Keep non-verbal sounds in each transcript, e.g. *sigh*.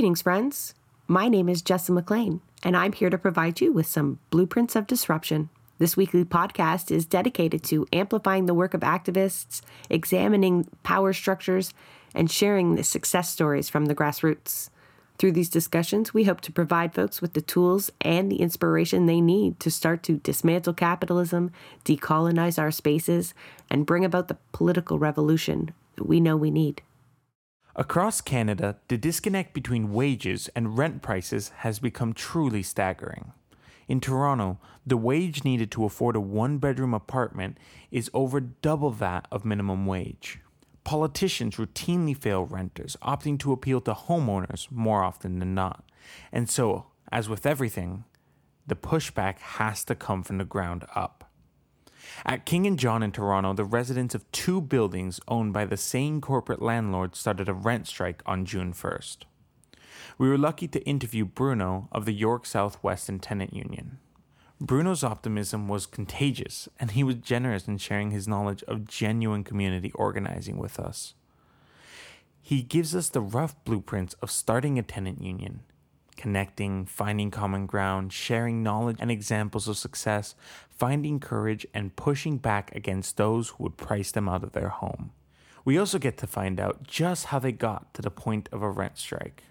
Greetings, friends. My name is Jessa McLean, and I'm here to provide you with some blueprints of disruption. This weekly podcast is dedicated to amplifying the work of activists, examining power structures, and sharing the success stories from the grassroots. Through these discussions, we hope to provide folks with the tools and the inspiration they need to start to dismantle capitalism, decolonize our spaces, and bring about the political revolution that we know we need. Across Canada, the disconnect between wages and rent prices has become truly staggering. In Toronto, the wage needed to afford a one bedroom apartment is over double that of minimum wage. Politicians routinely fail renters, opting to appeal to homeowners more often than not. And so, as with everything, the pushback has to come from the ground up. At King and John in Toronto, the residents of two buildings owned by the same corporate landlord started a rent strike on June 1st. We were lucky to interview Bruno of the York South-Weston Tenant Union. Bruno's optimism was contagious, and he was generous in sharing his knowledge of genuine community organizing with us. He gives us the rough blueprints of starting a tenant union, connecting, finding common ground, sharing knowledge and examples of success, finding courage, and pushing back against those who would price them out of their home. We also get to find out just how they got to the point of a rent strike.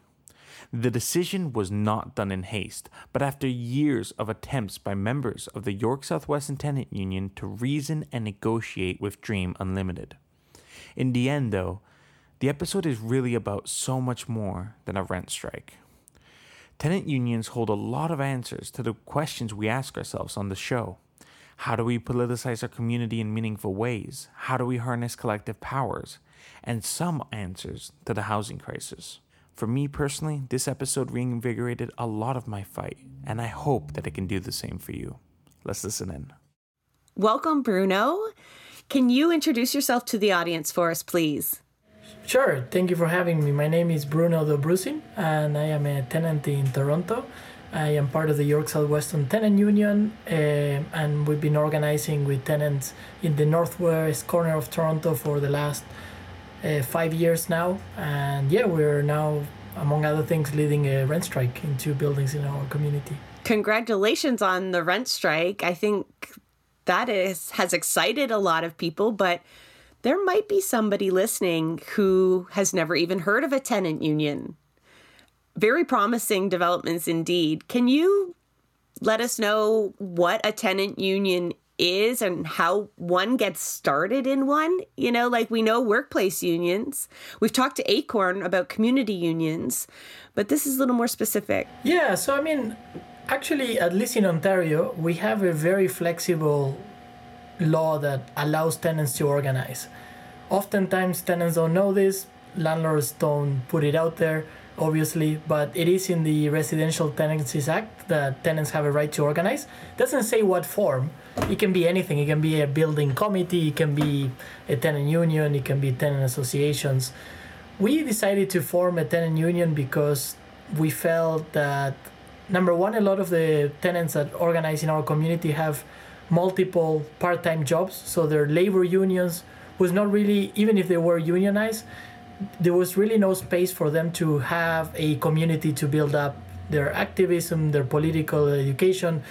The decision was not done in haste, but after years of attempts by members of the York South-Weston Tenant Union to reason and negotiate with Dream Unlimited. In the end, though, the episode is really about so much more than a rent strike. Tenant unions hold a lot of answers to the questions we ask ourselves on the show. How do we politicize our community in meaningful ways? How do we harness collective powers? And some answers to the housing crisis. For me personally, this episode reinvigorated a lot of my fight, and I hope that it can do the same for you. Let's listen in. Welcome, Bruno. Can you introduce yourself to the audience for us, please? Sure. Thank you for having me. My name is Bruno Dobrusin, and I am a tenant in Toronto. I am part of the York South-Weston Tenant Union, uh, and we've been organizing with tenants in the northwest corner of Toronto for the last uh, five years now. And yeah, we're now, among other things, leading a rent strike in two buildings in our community. Congratulations on the rent strike. I think that is has excited a lot of people, but there might be somebody listening who has never even heard of a tenant union. Very promising developments indeed. Can you let us know what a tenant union is and how one gets started in one. You know, like we know workplace unions. We've talked to Acorn about community unions, but this is a little more specific. Yeah, so I mean, actually, at least in Ontario, we have a very flexible law that allows tenants to organize. Oftentimes, tenants don't know this, landlords don't put it out there obviously, but it is in the Residential Tenancies Act that tenants have a right to organize. It doesn't say what form. It can be anything. It can be a building committee, it can be a tenant union, it can be tenant associations. We decided to form a tenant union because we felt that number one, a lot of the tenants that organize in our community have multiple part-time jobs, so their labor unions was not really even if they were unionized there was really no space for them to have a community to build up their activism, their political education,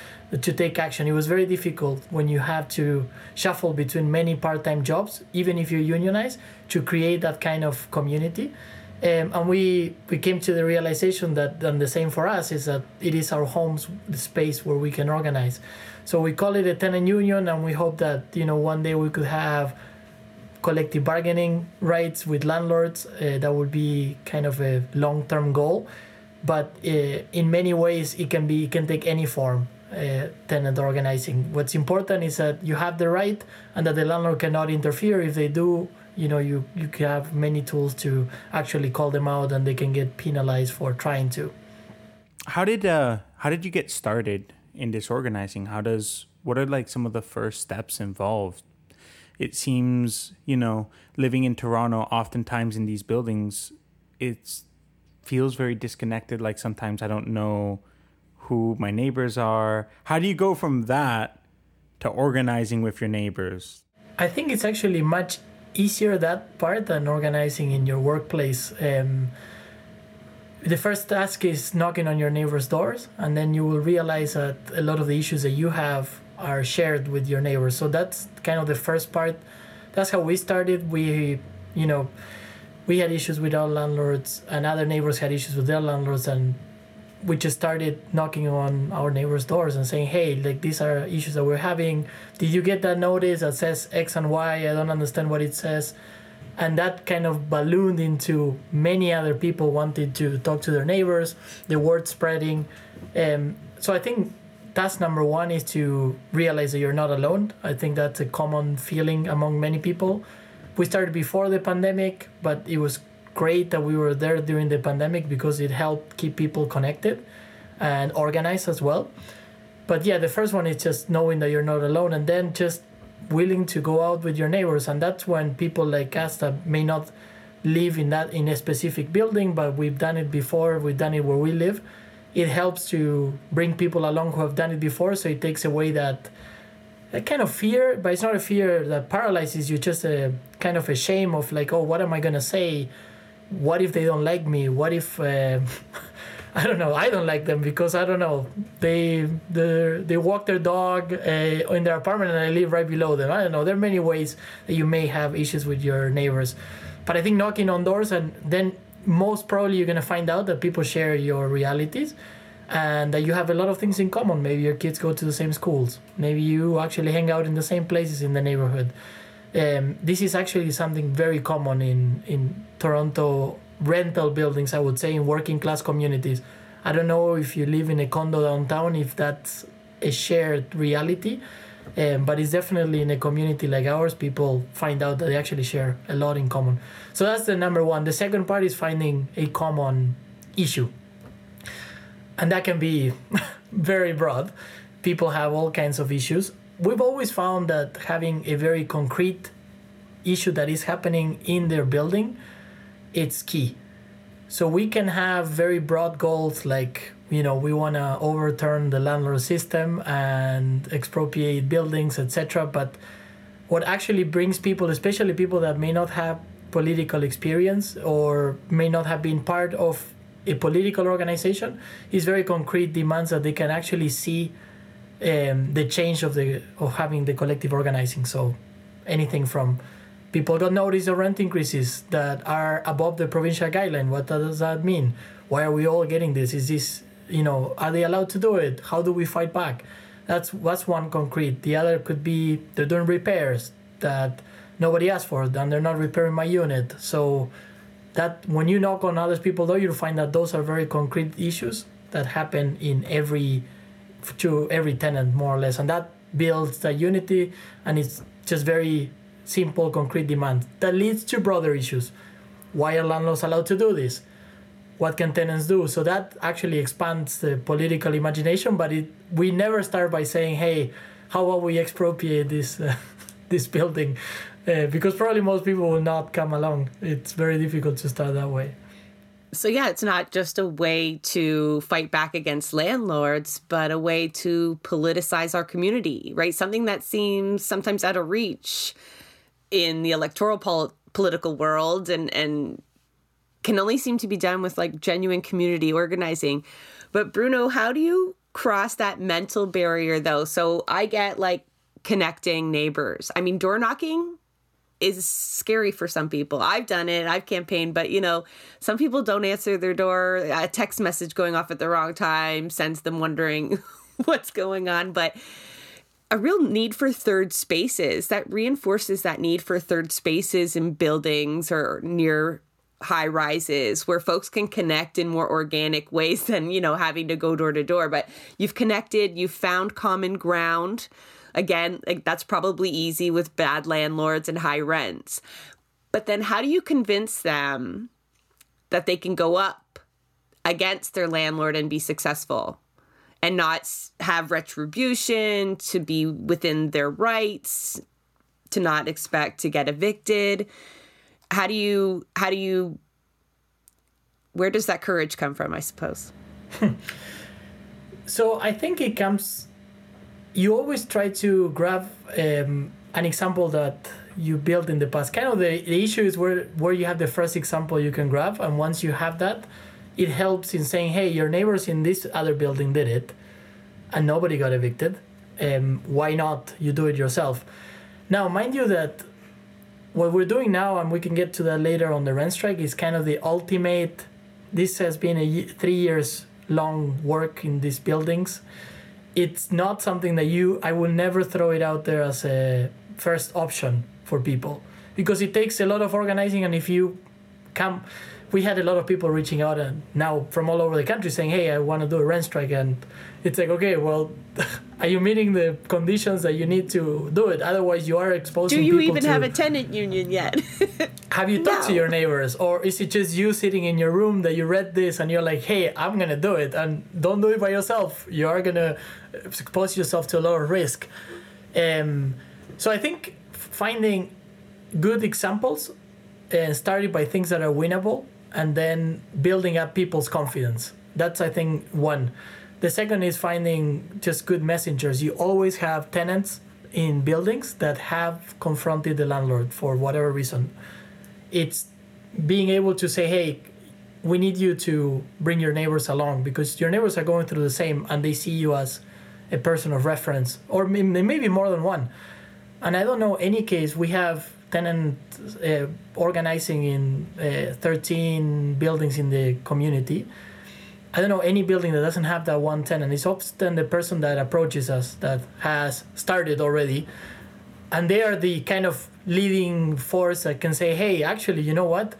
to take action. It was very difficult when you have to shuffle between many part time jobs, even if you're unionized, to create that kind of community. Um, and we, we came to the realization that and the same for us is that it is our homes the space where we can organize so we call it a tenant union and we hope that you know one day we could have collective bargaining rights with landlords. Uh, that would be kind of a long-term goal, but uh, in many ways it can be it can take any form. Uh, tenant organizing. What's important is that you have the right and that the landlord cannot interfere. If they do, you know, you you have many tools to actually call them out, and they can get penalized for trying to. How did uh how did you get started in this organizing? How does what are like some of the first steps involved it seems, you know, living in Toronto, oftentimes in these buildings, it feels very disconnected. Like sometimes I don't know who my neighbors are. How do you go from that to organizing with your neighbors? I think it's actually much easier that part than organizing in your workplace. Um, the first task is knocking on your neighbor's doors, and then you will realize that a lot of the issues that you have are shared with your neighbors. So that's kind of the first part. That's how we started. We, you know, we had issues with our landlords, and other neighbors had issues with their landlords, and we just started knocking on our neighbors' doors and saying, "Hey, like these are issues that we're having. Did you get that notice that says X and Y? I don't understand what it says." And that kind of ballooned into many other people wanted to talk to their neighbors. The word spreading. Um, so I think task number one is to realize that you're not alone. I think that's a common feeling among many people. We started before the pandemic, but it was great that we were there during the pandemic because it helped keep people connected and organized as well. But yeah, the first one is just knowing that you're not alone and then just willing to go out with your neighbors. And that's when people like us that may not live in that in a specific building but we've done it before we've done it where we live it helps to bring people along who have done it before. So it takes away that, kind of fear but it's not a fear that paralyzes you just a kind of a shame of like oh what am i to say what if they don't like me what if uh, *laughs* I don't know. I don't like them because I don't know. They they walk their dog uh, in their apartment and I live right below them. I don't know. There are many ways that you may have issues with your neighbors, but I think knocking on doors and then most probably you're gonna find out that people share your realities and that you have a lot of things in common. Maybe your kids go to the same schools. Maybe you actually hang out in the same places in the neighborhood. Um, this is actually something very common in in Toronto rental buildings, I would say, in working class communities. I don't know if you live in a condo downtown, if that's a shared reality, um, but it's definitely in a community like ours, people find out that they actually share a lot in common. So that's the number one. The second part is finding a common issue. And that can be *laughs* very broad. People have all kinds of issues. We've always found that having a very concrete issue that is happening in their building it's key. So we can have very broad goals like you know we want to overturn the landlord system and expropriate buildings etc but what actually brings people especially people that may not have political experience or may not have been part of a political organization is very concrete demands that they can actually see um, the change of the of having the collective organizing so anything from people don't notice the rent increases that are above the provincial guideline. What does that mean? Why are we all getting this? Is this, you know, are they allowed to do it? How do we fight back? That's that's one concrete. The other could be they're doing repairs that nobody asked for, and they're not repairing my unit. So that when you knock on other people, though, you'll find that those are very concrete issues that happen in every to every tenant more or less, and that builds the unity, and it's just very simple, concrete demand that leads to broader issues. Why are landlords allowed to do this? What can tenants do? So that actually expands the political imagination, but it, we never start by saying, hey, how about we expropriate this, uh, *laughs* this building? Uh, because probably most people will not come along. It's very difficult to start that way. So, yeah, it's not just a way to fight back against landlords, but a way to politicize our community, right? Something that seems sometimes out of reach in the electoral pol- political world and and can only seem to be done with like genuine community organizing. But Bruno, how do you cross that mental barrier though? So I get like connecting neighbors. I mean, door knocking is scary for some people. I've done it, I've campaigned, but you know, some people don't answer their door. A text message going off at the wrong time sends them wondering *laughs* what's going on. But a real need for third spaces that reinforces that need for third spaces in buildings or near high rises where folks can connect in more organic *laughs* ways than you know having to go door to door but you've connected you've found common ground again like that's probably easy with bad landlords and high rents but then how do you convince them that they can go up against their landlord and be successful and not have retribution, to be within their rights, to not expect to get evicted. How do you, how do you, where does that courage come from, I suppose? *laughs* so I think it comes, you always try to grab um, an example that you built in the past. Kind of the, the issue is where, where you have the first example you can grab, and once you have that, it helps in saying, hey, your neighbors in this other building did it, and nobody got evicted. Um, why not you do it yourself? Now, mind you that what we're doing now, and we can get to that later on the rent strike, is kind of the ultimate. This has been a three years long work in these buildings. It's not something that you. I will never throw it out there as a first option for people because it takes a lot of organizing, and if you come we had a lot of people reaching out and now from all over the country saying, "Hey, I want to do a rent strike," and it's like, okay, well, *laughs* are you meeting the conditions that you need to do it? Otherwise, you are exposing. Do you even to, have a tenant union yet? *laughs* have you talked No. to your neighbors, or is it just you sitting in your room that you read this and you're like, "Hey, I'm gonna do it," and don't do it by yourself. You are gonna expose yourself to a lot of risk. Um, so I think finding good examples and starting by things that are winnable and then building up people's confidence that's i think one the second is finding just good messengers. You always have tenants in buildings that have confronted the landlord for whatever reason. It's being able to say hey we need you to bring your neighbors along because your neighbors are going through the same and they see you as a person of reference or maybe more than one. And I don't know any case we have tenant uh, organizing in uh, 13 buildings in the community. I don't know any building that doesn't have that one tenant. It's often the person that approaches us that has started already, and they are the kind of leading force that can say, "Hey, actually, you know what?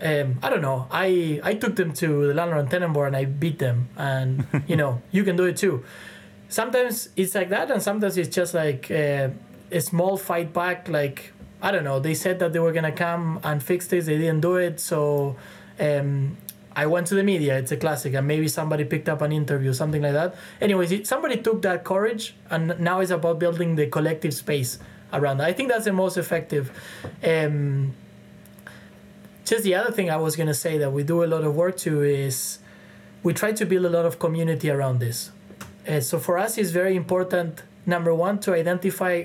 Um, I don't know. I I took them to the landlord and tenant board and I beat them, and *laughs* you know you can do it too." Sometimes it's like that, and sometimes it's just like uh, a small fight back. Like I don't know. They said that they were gonna come and fix this. They didn't do it, so. Um, I went to the media. It's a classic, and maybe somebody picked up an interview, something like that. Anyways, it, somebody took that courage, and now it's about building the collective space around. That. I think that's the most effective. Um, just the other thing I was gonna say that we do a lot of work to is we try to build a lot of community around this. Uh, so for us, it's very important. Number one, to identify.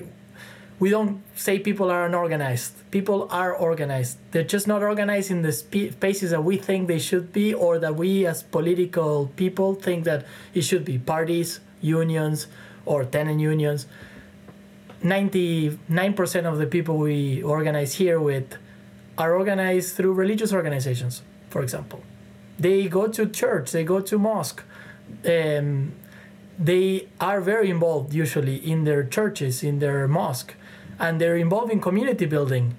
We don't say people are unorganized. People are organized. They're just not organized in the spaces that we think they should be, or that we as political people think that it should be. Parties, unions, or tenant unions. 99% of the people we organize here with are organized through religious organizations, for example. They go to church, they go to mosque. Um, they are very involved usually in their churches, in their mosque, and they're involved in community building.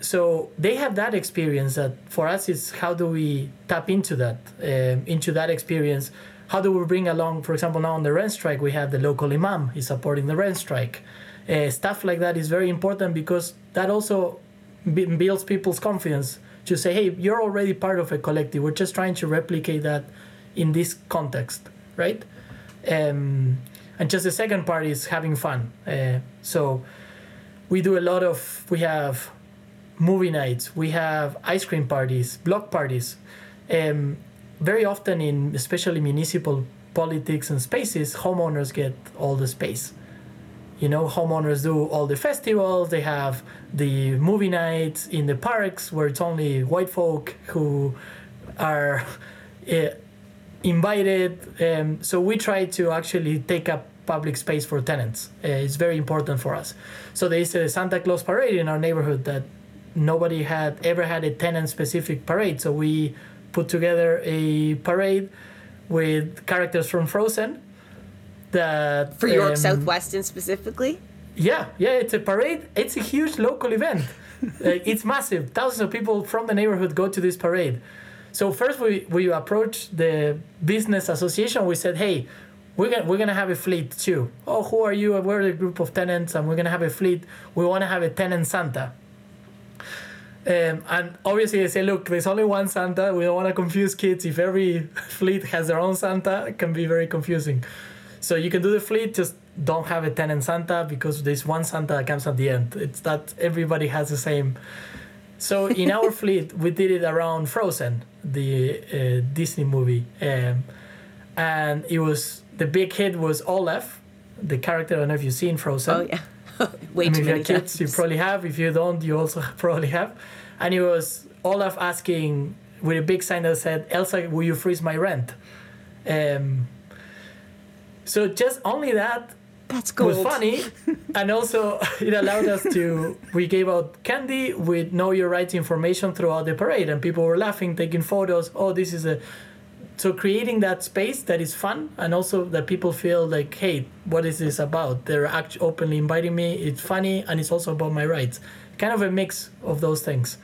So they have that experience that for us is how do we tap into that, um, into that experience? How do we bring along, for example, now on the rent strike, we have the local imam, is supporting the rent strike. Uh, stuff like that is very important because that also b- builds people's confidence to say, hey, you're already part of a collective. We're just trying to replicate that in this context, right? Um, and just the second part is having fun. Uh, so we do a lot of, we have movie nights, we have ice cream parties, block parties. Um, very often in especially municipal politics and spaces, homeowners get all the space you know homeowners do all the festivals they have the movie nights in the parks where it's only white folk who are uh, invited um, so we try to actually take up public space for tenants uh, it's very important for us so there is a santa claus parade in our neighborhood that nobody had ever had a tenant specific parade so we put together a parade with characters from frozen that For York um, South-Weston specifically? yeah, yeah, it's a parade. It's a huge local event. Uh, *laughs* it's massive. Thousands of people from the neighborhood go to this parade. So first we, we approached the business association. We said, hey, we're gonna, we're gonna have a fleet too. Oh, who are you? We're a group of tenants, and we're gonna have a fleet. We want to have a tenant Santa. Um, and obviously they say, look, there's only one Santa. We don't want to confuse kids. If every *laughs* fleet has their own Santa, it can be very confusing. So you can do the fleet, just don't have a tenant Santa because there's one Santa that comes at the end. It's that everybody has the same. So in our *laughs* fleet, we did it around Frozen, the uh, Disney movie, um, and it was the big hit was Olaf, the character. I don't know if you've seen Frozen. Oh, yeah. *laughs* Way I mean, too if many kids, you probably have. If you don't, you also *laughs* probably have. And it was Olaf asking with a big sign that said, "Elsa, will you freeze my rent?" Um, so just only that That's gold. was funny, *laughs* and also it allowed us to. We gave out candy with know your rights information throughout the parade, and people were laughing, taking photos. Oh, this is a. So creating that space that is fun, and also that people feel like, hey, what is this about? They're actually openly inviting me. It's funny, and it's also about my rights. Kind of a mix of those things.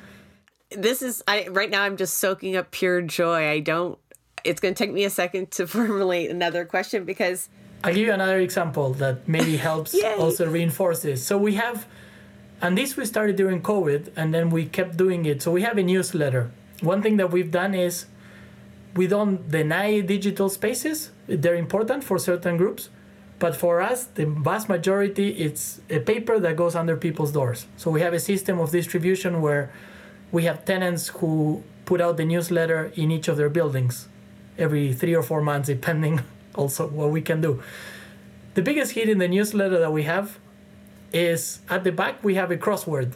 This is I right now I'm just soaking up pure joy. I don't it's going to take me a second to *laughs* formulate another question because I'll give you another example that maybe *laughs* helps also reinforce this. So we have, and this we started during COVID, and then we kept doing it. So we have a newsletter. One thing that we've done is we don't deny digital spaces. They're important for certain groups, but for us, the vast majority, it's a paper that goes under people's doors. So we have a system of distribution where we have tenants who put out the newsletter in each of their buildings every three or four months, depending *laughs* also what we can do. The biggest hit in the newsletter that we have is at the back we have a crossword.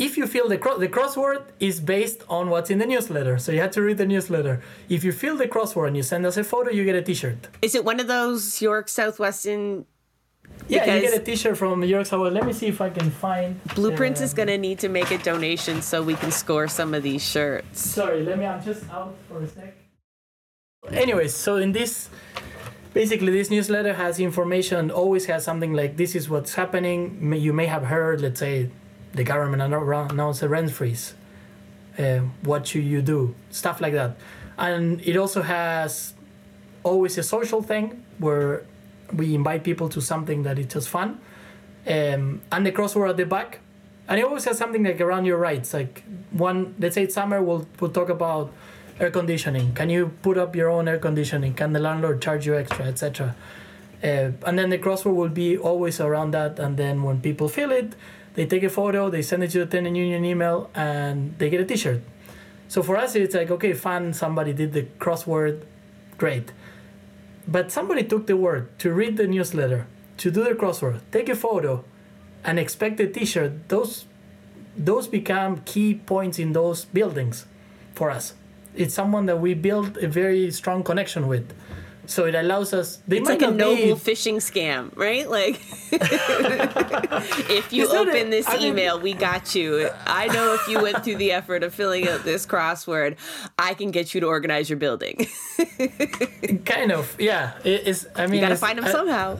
If you fill the cro- the crossword is based on what's in the newsletter, so you have to read the newsletter. If you fill the crossword and you send us a photo, you get a T-shirt. is it one of those York South-Weston Yeah, you get a T-shirt from York South-Weston. Let me see if I can find. Blueprints is um, going to need to make a donation so we can score some of these shirts. Sorry, let me. I'm just out for a sec. Anyways, so in this, basically, this newsletter has information. Always has something like this is what's happening. You may have heard, let's say, the government announced a rent freeze. Uh, what should you do? Stuff like that, and it also has always a social thing where we invite people to something that is just fun, um, and the crossword at the back and it always has something like around your rights like one let's say it's summer we'll, we'll talk about air conditioning can you put up your own air conditioning can the landlord charge you extra etc uh, and then the crossword will be always around that and then when people fill it they take a photo they send it to the tenant union email and they get a t-shirt. So for us it's like okay fun somebody did the crossword great. But somebody took the word to read the newsletter to do the crossword take a photo and expect a t-shirt those those become key points in those buildings for us. It's someone that we build a very strong connection with so it allows us they It's like a noble phishing scam, right? Like, *laughs* if you open this I mean- email, we got you. I know if you went through the effort of filling out this crossword, I can get you to organize your building. *laughs* kind of yeah it, it's i mean You got to find them I- somehow.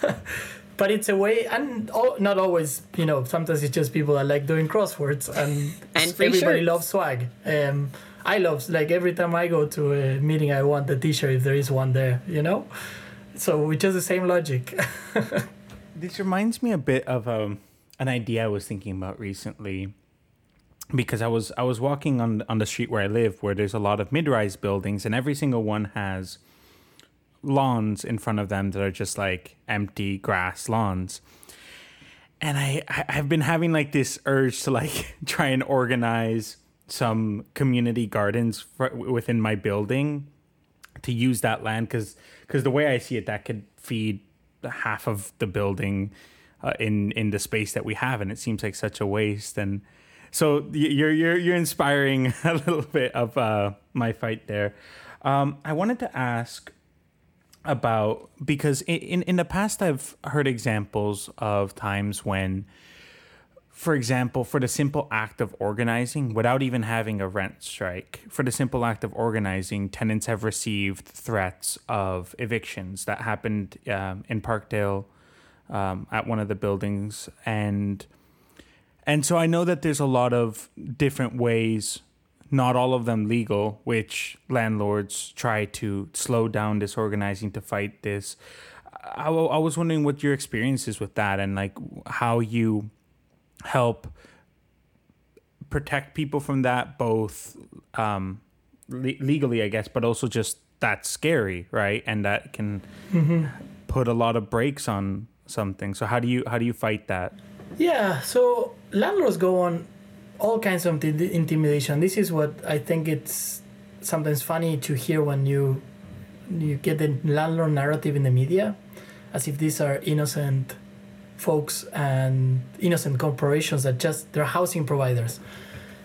*laughs* but it's a way and all, not always you know sometimes it's just people that like doing crosswords and, And everybody shirts. loves swag um i love like every time i go to a meeting i want the t-shirt if there is one there you know so it's just the same logic *laughs* This reminds me a bit of um, an idea I was thinking about recently, because I was I was walking on on the street where I live, where there's a lot of mid-rise buildings, and every single one has lawns in front of them that are just like empty grass lawns. And I I- I've been having like this urge to like *laughs* try and organize some community gardens for, within my building to use that land because because the way I see it, that could feed half of the building uh, in in the space that we have, and it seems like such a waste. And so you're you're you're inspiring *laughs* a little bit of uh, my fight there. Um, I wanted to ask about because in, in in the past I've heard examples of times when for example, for the simple act of organizing, without even having a rent strike, for the simple act of organizing, tenants have received threats of evictions. That happened um, in Parkdale um, at one of the buildings, and and so I know that there's a lot of different ways, not all of them legal, which landlords try to slow down this organizing to fight this. I, I was wondering what your experience is with that, and like how you help protect people from that both um le- legally i guess but also just that's scary right? And that can put a lot of brakes on something. So how do you how do you fight that? Yeah, so landlords go on all kinds of inti- intimidation. This is what I think it's sometimes funny to hear when you you get the landlord narrative in the media, as if these are innocent folks and innocent corporations that just they're housing providers.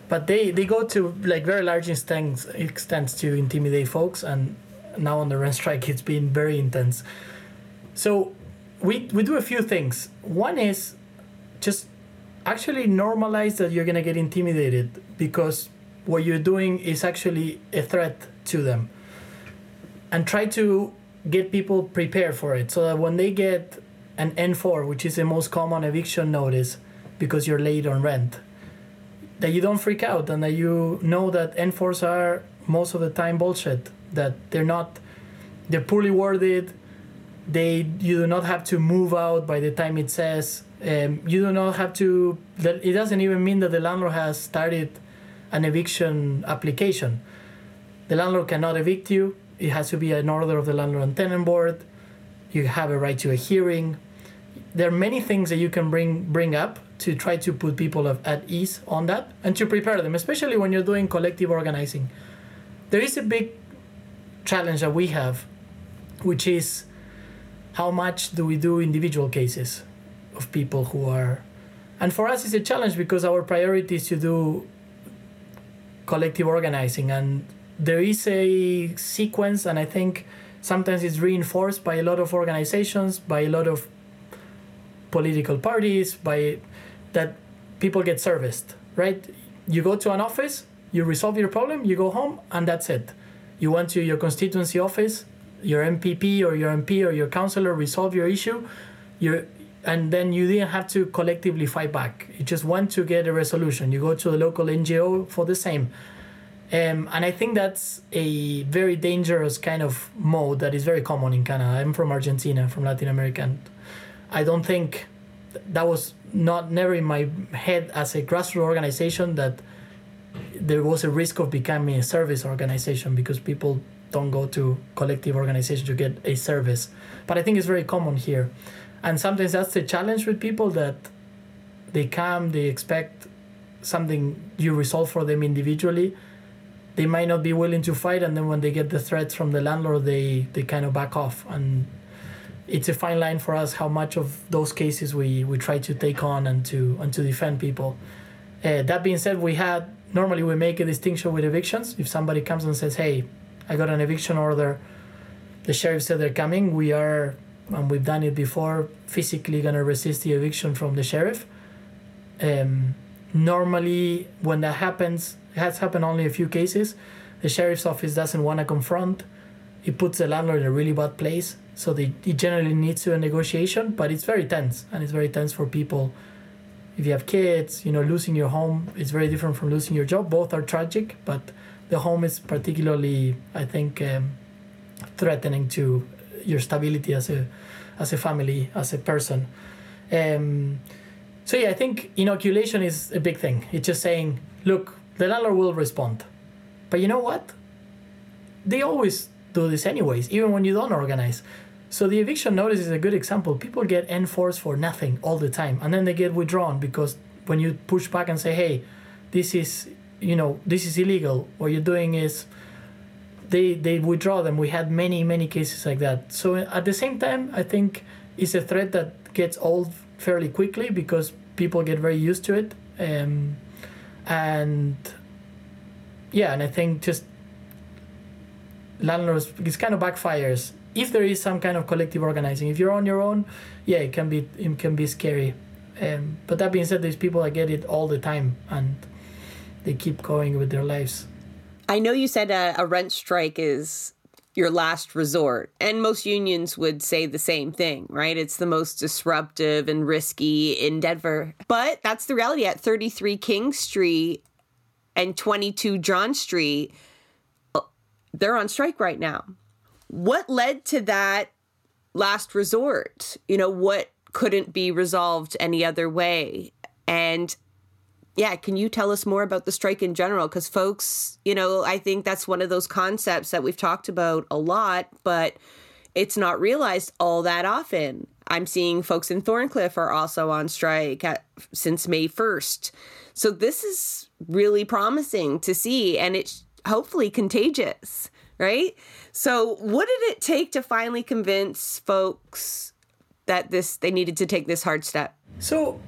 but they they go to like very large extents extents to intimidate folks and now on the rent strike it's been very intense. So we we do a few things. One is just actually normalize that you're to get intimidated because what you're doing is actually a threat to them. And try to get people prepared for it so that when they get an N4 which is the most common eviction notice because you're late on rent. That you don't freak out and that you know that N4s are most of the time bullshit that they're not they're poorly worded they you do not have to move out by the time it says um, you do not have to that it doesn't even mean that the landlord has started an eviction application. The landlord cannot evict you. It has to be an order of the landlord and tenant board. You have a right to a hearing there are many things that you can bring bring up to try to put people of, at ease on that and to prepare them especially when you're doing collective organizing. There is a big challenge that we have which is how much do we do individual cases of people who are and for us it's a challenge because our priority is to do collective organizing and there is a sequence and i think sometimes it's reinforced by a lot of organizations by a lot of political parties by that people get serviced right you go to an office you resolve your problem you go home and that's it you went to your constituency office your MPP or your MP or your councillor resolve your issue, you and then you didn't have to collectively fight back. You just want to get a resolution. You go to a local NGO for the same. Um, and I think that's a very dangerous kind of mode that is very common in Canada. I'm from Argentina, from Latin America, and I don't think that was not never in my head as a grassroots organization that there was a risk of becoming a service organization because people don't go to collective organizations to get a service. But I think it's very common here. And sometimes that's the challenge with people that they come, they expect something you resolve for them individually. They might not be willing to fight, and then when they get the threats from the landlord, they, they kind of back off. And it's a fine line for us how much of those cases we, we try to take on and to and to defend people. Uh, that being said, we had normally we make a distinction with evictions. If somebody comes and says, "Hey, I got an eviction order. The sheriff said they're coming. We are, and we've done it before, physically gonna resist the eviction from the sheriff. Um, normally, when that happens, it has happened only a few cases. The sheriff's office doesn't want to confront. It puts the landlord in a really bad place. So they, it generally needs to a negotiation, but it's very tense, and it's very tense for people. If you have kids, you know, losing your home is very different from losing your job. Both are tragic, but the home is particularly, I think, um, threatening to your stability as a as a family, as a person. Um, so yeah, I think inoculation is a big thing. It's just saying, look, the landlord will respond, but you know what? They always do this anyways, even when you don't organize. So the eviction notice is a good example. People get N4s for nothing all the time, and then they get withdrawn because when you push back and say, "Hey, this is you know this is illegal. What you're doing is they they withdraw them. We had many many cases like that. So at the same time i think it's a threat that gets old fairly quickly because people get very used to it. Um, and yeah and i think just landlords it kind of backfires if there is some kind of collective organizing if you're on your own yeah it can be it can be scary um, but that being said there's people that get it all the time and they keep going with their lives. I know you said a, a rent strike is your last resort. And most unions would say the same thing, right? It's the most disruptive and risky endeavor. But that's the reality at 33 King Street and 22 John Street. They're on strike right now. What led to that last resort? You know, what couldn't be resolved any other way? And yeah, can you tell us more about the strike in general? Because folks, you know, I think that's one of those concepts that we've talked about a lot, but it's not realized all that often. I'm seeing folks in Thorncliffe are also on strike at, since May 1st. So this is really promising to see, and it's hopefully contagious, right? So, what did it take to finally convince folks that this they needed to take this hard step? So,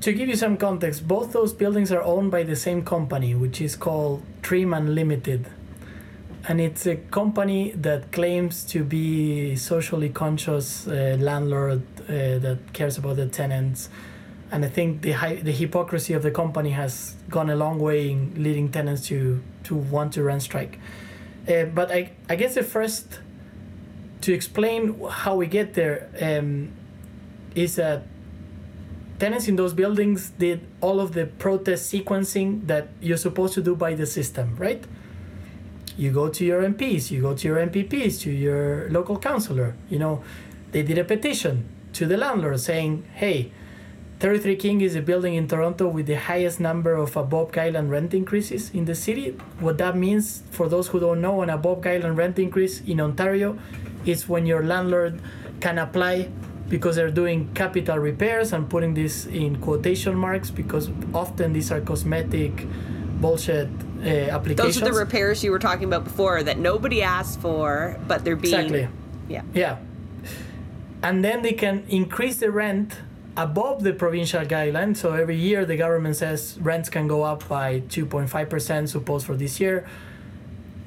to give you some context, both those buildings are owned by the same company, which is called Dream Unlimited. And it's a company that claims to be socially conscious uh, landlord uh, that cares about the tenants. And I think the hi- the hypocrisy of the company has gone a long way in leading tenants to, to want to rent strike. Uh, but I, I guess the first to explain how we get there um, is that tenants in those buildings did all of the protest sequencing that you're supposed to do by the system, right? You go to your MPs, you go to your MPPs, to your local councillor. You know, they did a petition to the landlord saying, hey, 33 King is a building in Toronto with the highest number of above guideline rent increases in the city. What that means, for those who don't know, an above guideline rent increase in Ontario is when your landlord can apply because they're doing capital repairs. I'm putting this in quotation marks because often these are cosmetic bullshit uh, applications. Those are the repairs you were talking about before that nobody asked for, but they're being Exactly. yeah. Yeah. And then they can increase the rent above the provincial guideline. So every year the government says rents can go up by 2.5%, suppose for this year.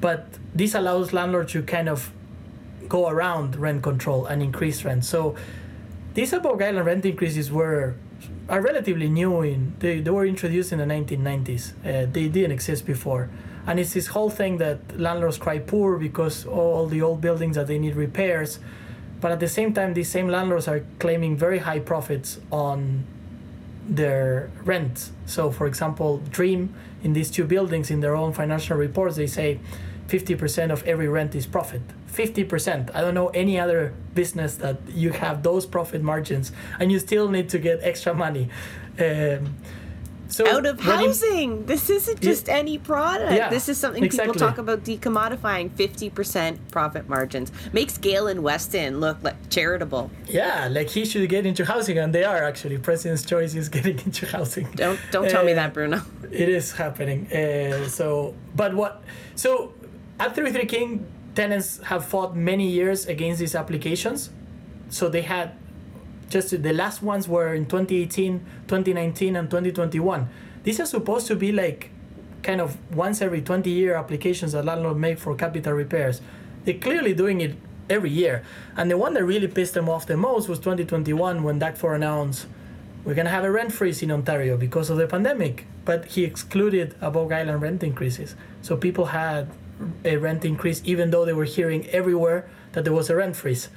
But this allows landlords to kind of go around rent control and increase rent. So these above guideline rent increases were are relatively new in they, they were introduced in the 1990s. Uh, they didn't exist before. And it's this whole thing that landlords cry poor because all the old buildings that they need repairs. But at the same time, these same landlords are claiming very high profits on their rent. So, for example, Dream in these two buildings in their own financial reports, they say 50% of every rent is profit. 50%. I don't know any other business that you have those profit margins and you still need to get extra money. Um, so Out of when you- housing. this isn't just any product. Yeah, this is something people talk about decommodifying 50% profit margins. Makes Galen Weston look like charitable. yeah, like he should get into housing, and they are actually. President's Choice is *laughs* getting into housing. Don't don't tell me Uh, that, Bruno. It is happening. Uh, so, but what? So, at 33 King, tenants have fought many years against these applications. So they had just the last ones were in 2018, 2019, and 2021. These are supposed to be like kind of once every 20 year applications that landlord make for capital repairs. They're clearly doing it every year. And the one that really pissed them off the most was 2021 when Doug Ford announced we're going to have a rent freeze in Ontario because of the pandemic. But he excluded above guideline rent increases. So people had a rent increase even though they were hearing everywhere that there was a rent freeze.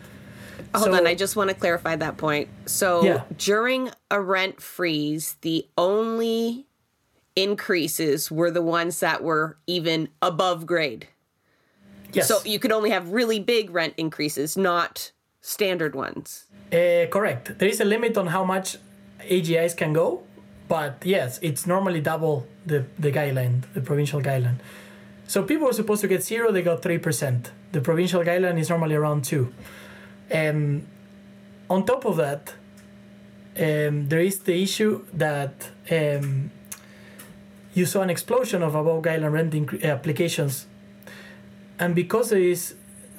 Hold So- on, I just want to clarify that point. So Yeah. during a rent freeze, the only increases were the ones that were even above grade. Yes. So you could only have really big rent increases, not standard ones. Uh, correct. There is a limit on how much AGIs can go, but yes, it's normally double the, the guideline, the provincial guideline. So people were supposed to get zero, they got 3%. The provincial guideline is normally around 2 Um, on top of that, um, there is the issue that um, you saw an explosion of above guideline rent incre- applications. And because there is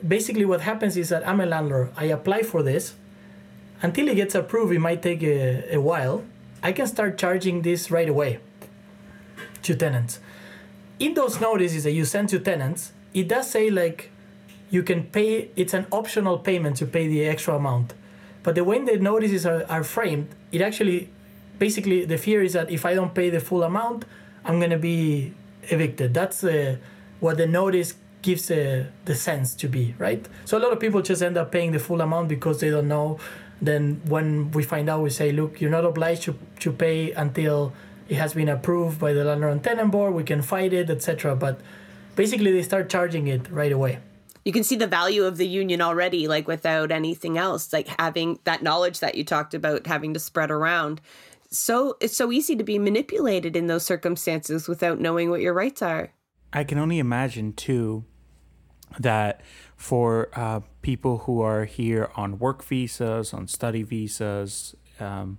basically what happens is that I'm a landlord, I apply for this, until it gets approved, it might take a, a while. I can start charging this right away to tenants. In those notices that you send to tenants, it does say like you can pay, it's an optional payment to pay the extra amount. But the way the notices are, are framed, it actually, basically, the fear is that if I don't pay the full amount, I'm going to be evicted. That's uh, what the notice gives uh, the sense to be, right? So a lot of people just end up paying the full amount because they don't know. Then when we find out, we say, look, you're not obliged to, to pay until it has been approved by the landlord and tenant board. We can fight it, etc. But basically, they start charging it right away. You can see the value of the union already, like without anything else, like having that knowledge that you talked about having to spread around. So it's so easy to be manipulated in those circumstances without knowing what your rights are. I can only imagine too that for uh, people who are here on work visas, on study visas, um,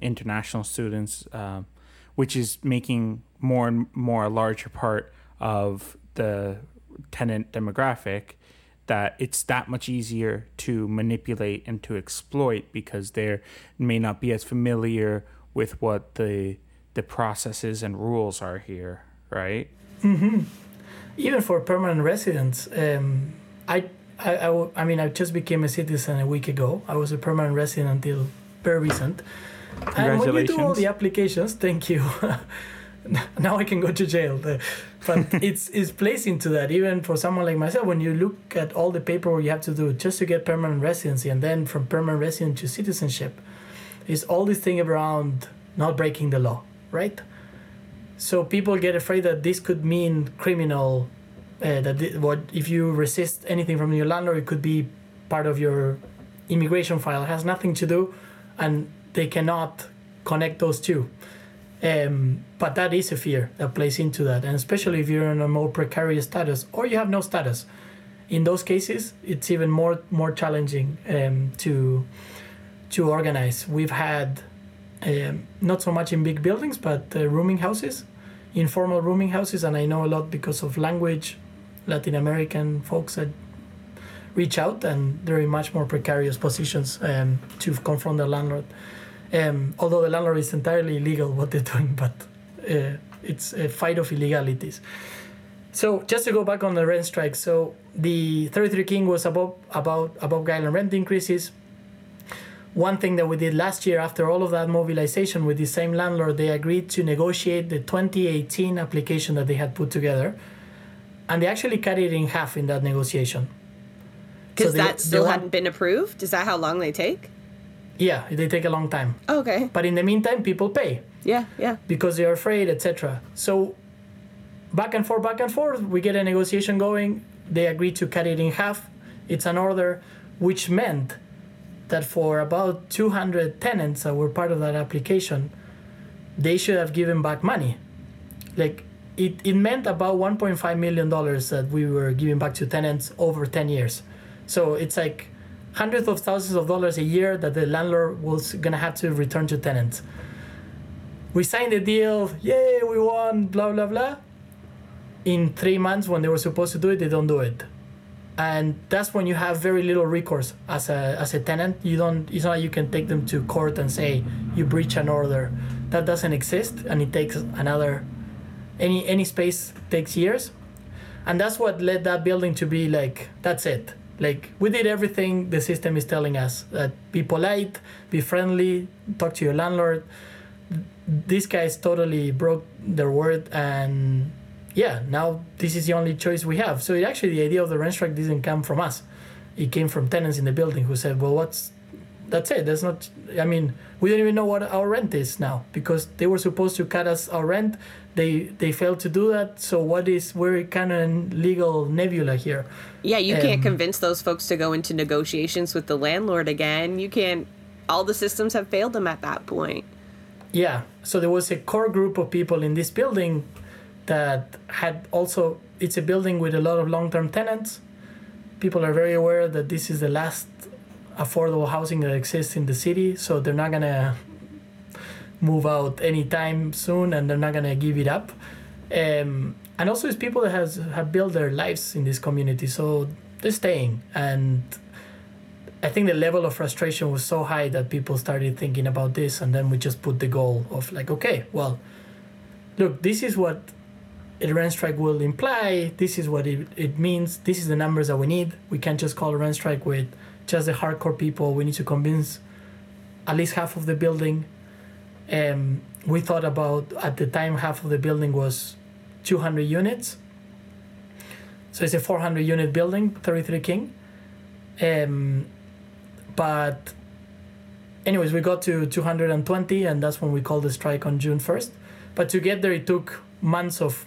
international students, um, which is making more and more a larger part of the tenant demographic, that it's that much easier to manipulate and to exploit because they may not be as familiar with what the the processes and rules are here, right? even for permanent residents, um, I, I, I, w- I mean, I just became a citizen a week ago. I was a permanent resident until very recent. And when you do all the applications, thank you. *laughs* now I can go to jail. But it's it's placed into that. Even for someone like myself, when you look at all the paperwork you have to do just to get permanent residency, and then from permanent resident to citizenship, is all this thing around not breaking the law, right? So people get afraid that this could mean criminal. Uh, that thi- what if you resist anything from your landlord, it could be part of your immigration file. It has nothing to do, and they cannot connect those two. Um, but that is a fear that plays into that, and especially if you're in a more precarious status or you have no status. In those cases, it's even more more challenging um, to to organize. We've had um, not so much in big buildings, but uh, rooming houses, informal rooming houses, and I know a lot because of language, Latin American folks that reach out and they're in much more precarious positions um, to confront the landlord. Um, although the landlord is entirely illegal what they're doing, but uh, it's a fight of illegalities. So just to go back on the rent strike, so the 33 King was above about above guideline rent increases one thing that we did last year after all of that mobilization with the same landlord they agreed to negotiate the 2018 application that they had put together and they actually cut it in half in that negotiation Because they- that still hadn't been approved. Is that how long they take? Yeah they take a long time. Okay. but in the meantime people pay. Yeah, yeah. because they're afraid etc so back and forth back and forth. We get a negotiation going. They agree to cut it in half. It's an order which meant that for about 200 tenants that were part of that application they should have given back money. Like it, it meant about 1.5 million dollars that we were giving back to tenants over 10 years. So it's like hundreds of thousands of dollars a year that the landlord was gonna have to return to tenants we signed the deal yay we won blah blah blah. In three months when they were supposed to do it they don't do it. And that's when you have very little recourse as a as a tenant. You don't it's not like you can take them to court and say you breach an order. That doesn't exist and it takes another any any space takes years. And that's what led that building to be like that's it like we did everything the system is telling us. That be polite be friendly talk to your landlord. These guys totally broke their word and yeah now this is the only choice we have. So it actually the idea of the rent strike didn't come from us. It came from tenants in the building who said well what's that's it. That's not i mean we don't even know what our rent is now because they were supposed to cut us our rent they they failed to do that so what is we're kind of in legal nebula here Yeah, you can't Um, convince those folks to go into negotiations with the landlord again. You can't. All the systems have failed them at that point. Yeah. So there was a core group of people in this building that had also it's a building with a lot of long-term tenants. People are very aware that this is the last affordable housing that exists in the city, so they're not gonna move out anytime soon, and they're not gonna give it up. Um, and also, it's people that has have built their lives in this community, so they're staying. And I think the level of frustration was so high that people started thinking about this, and then we just put the goal of like, okay, well, look, this is what a rent strike will imply. This is what it, it means. This is the numbers that we need. We can't just call a rent strike with just the hardcore people. We need to convince at least half of the building. Um, we thought about at the time half of the building was 200 units. So it's a 400 unit building, 33 King. Um, but anyways, we got to 220, and that's when we called the strike on June 1st. But to get there, it took months of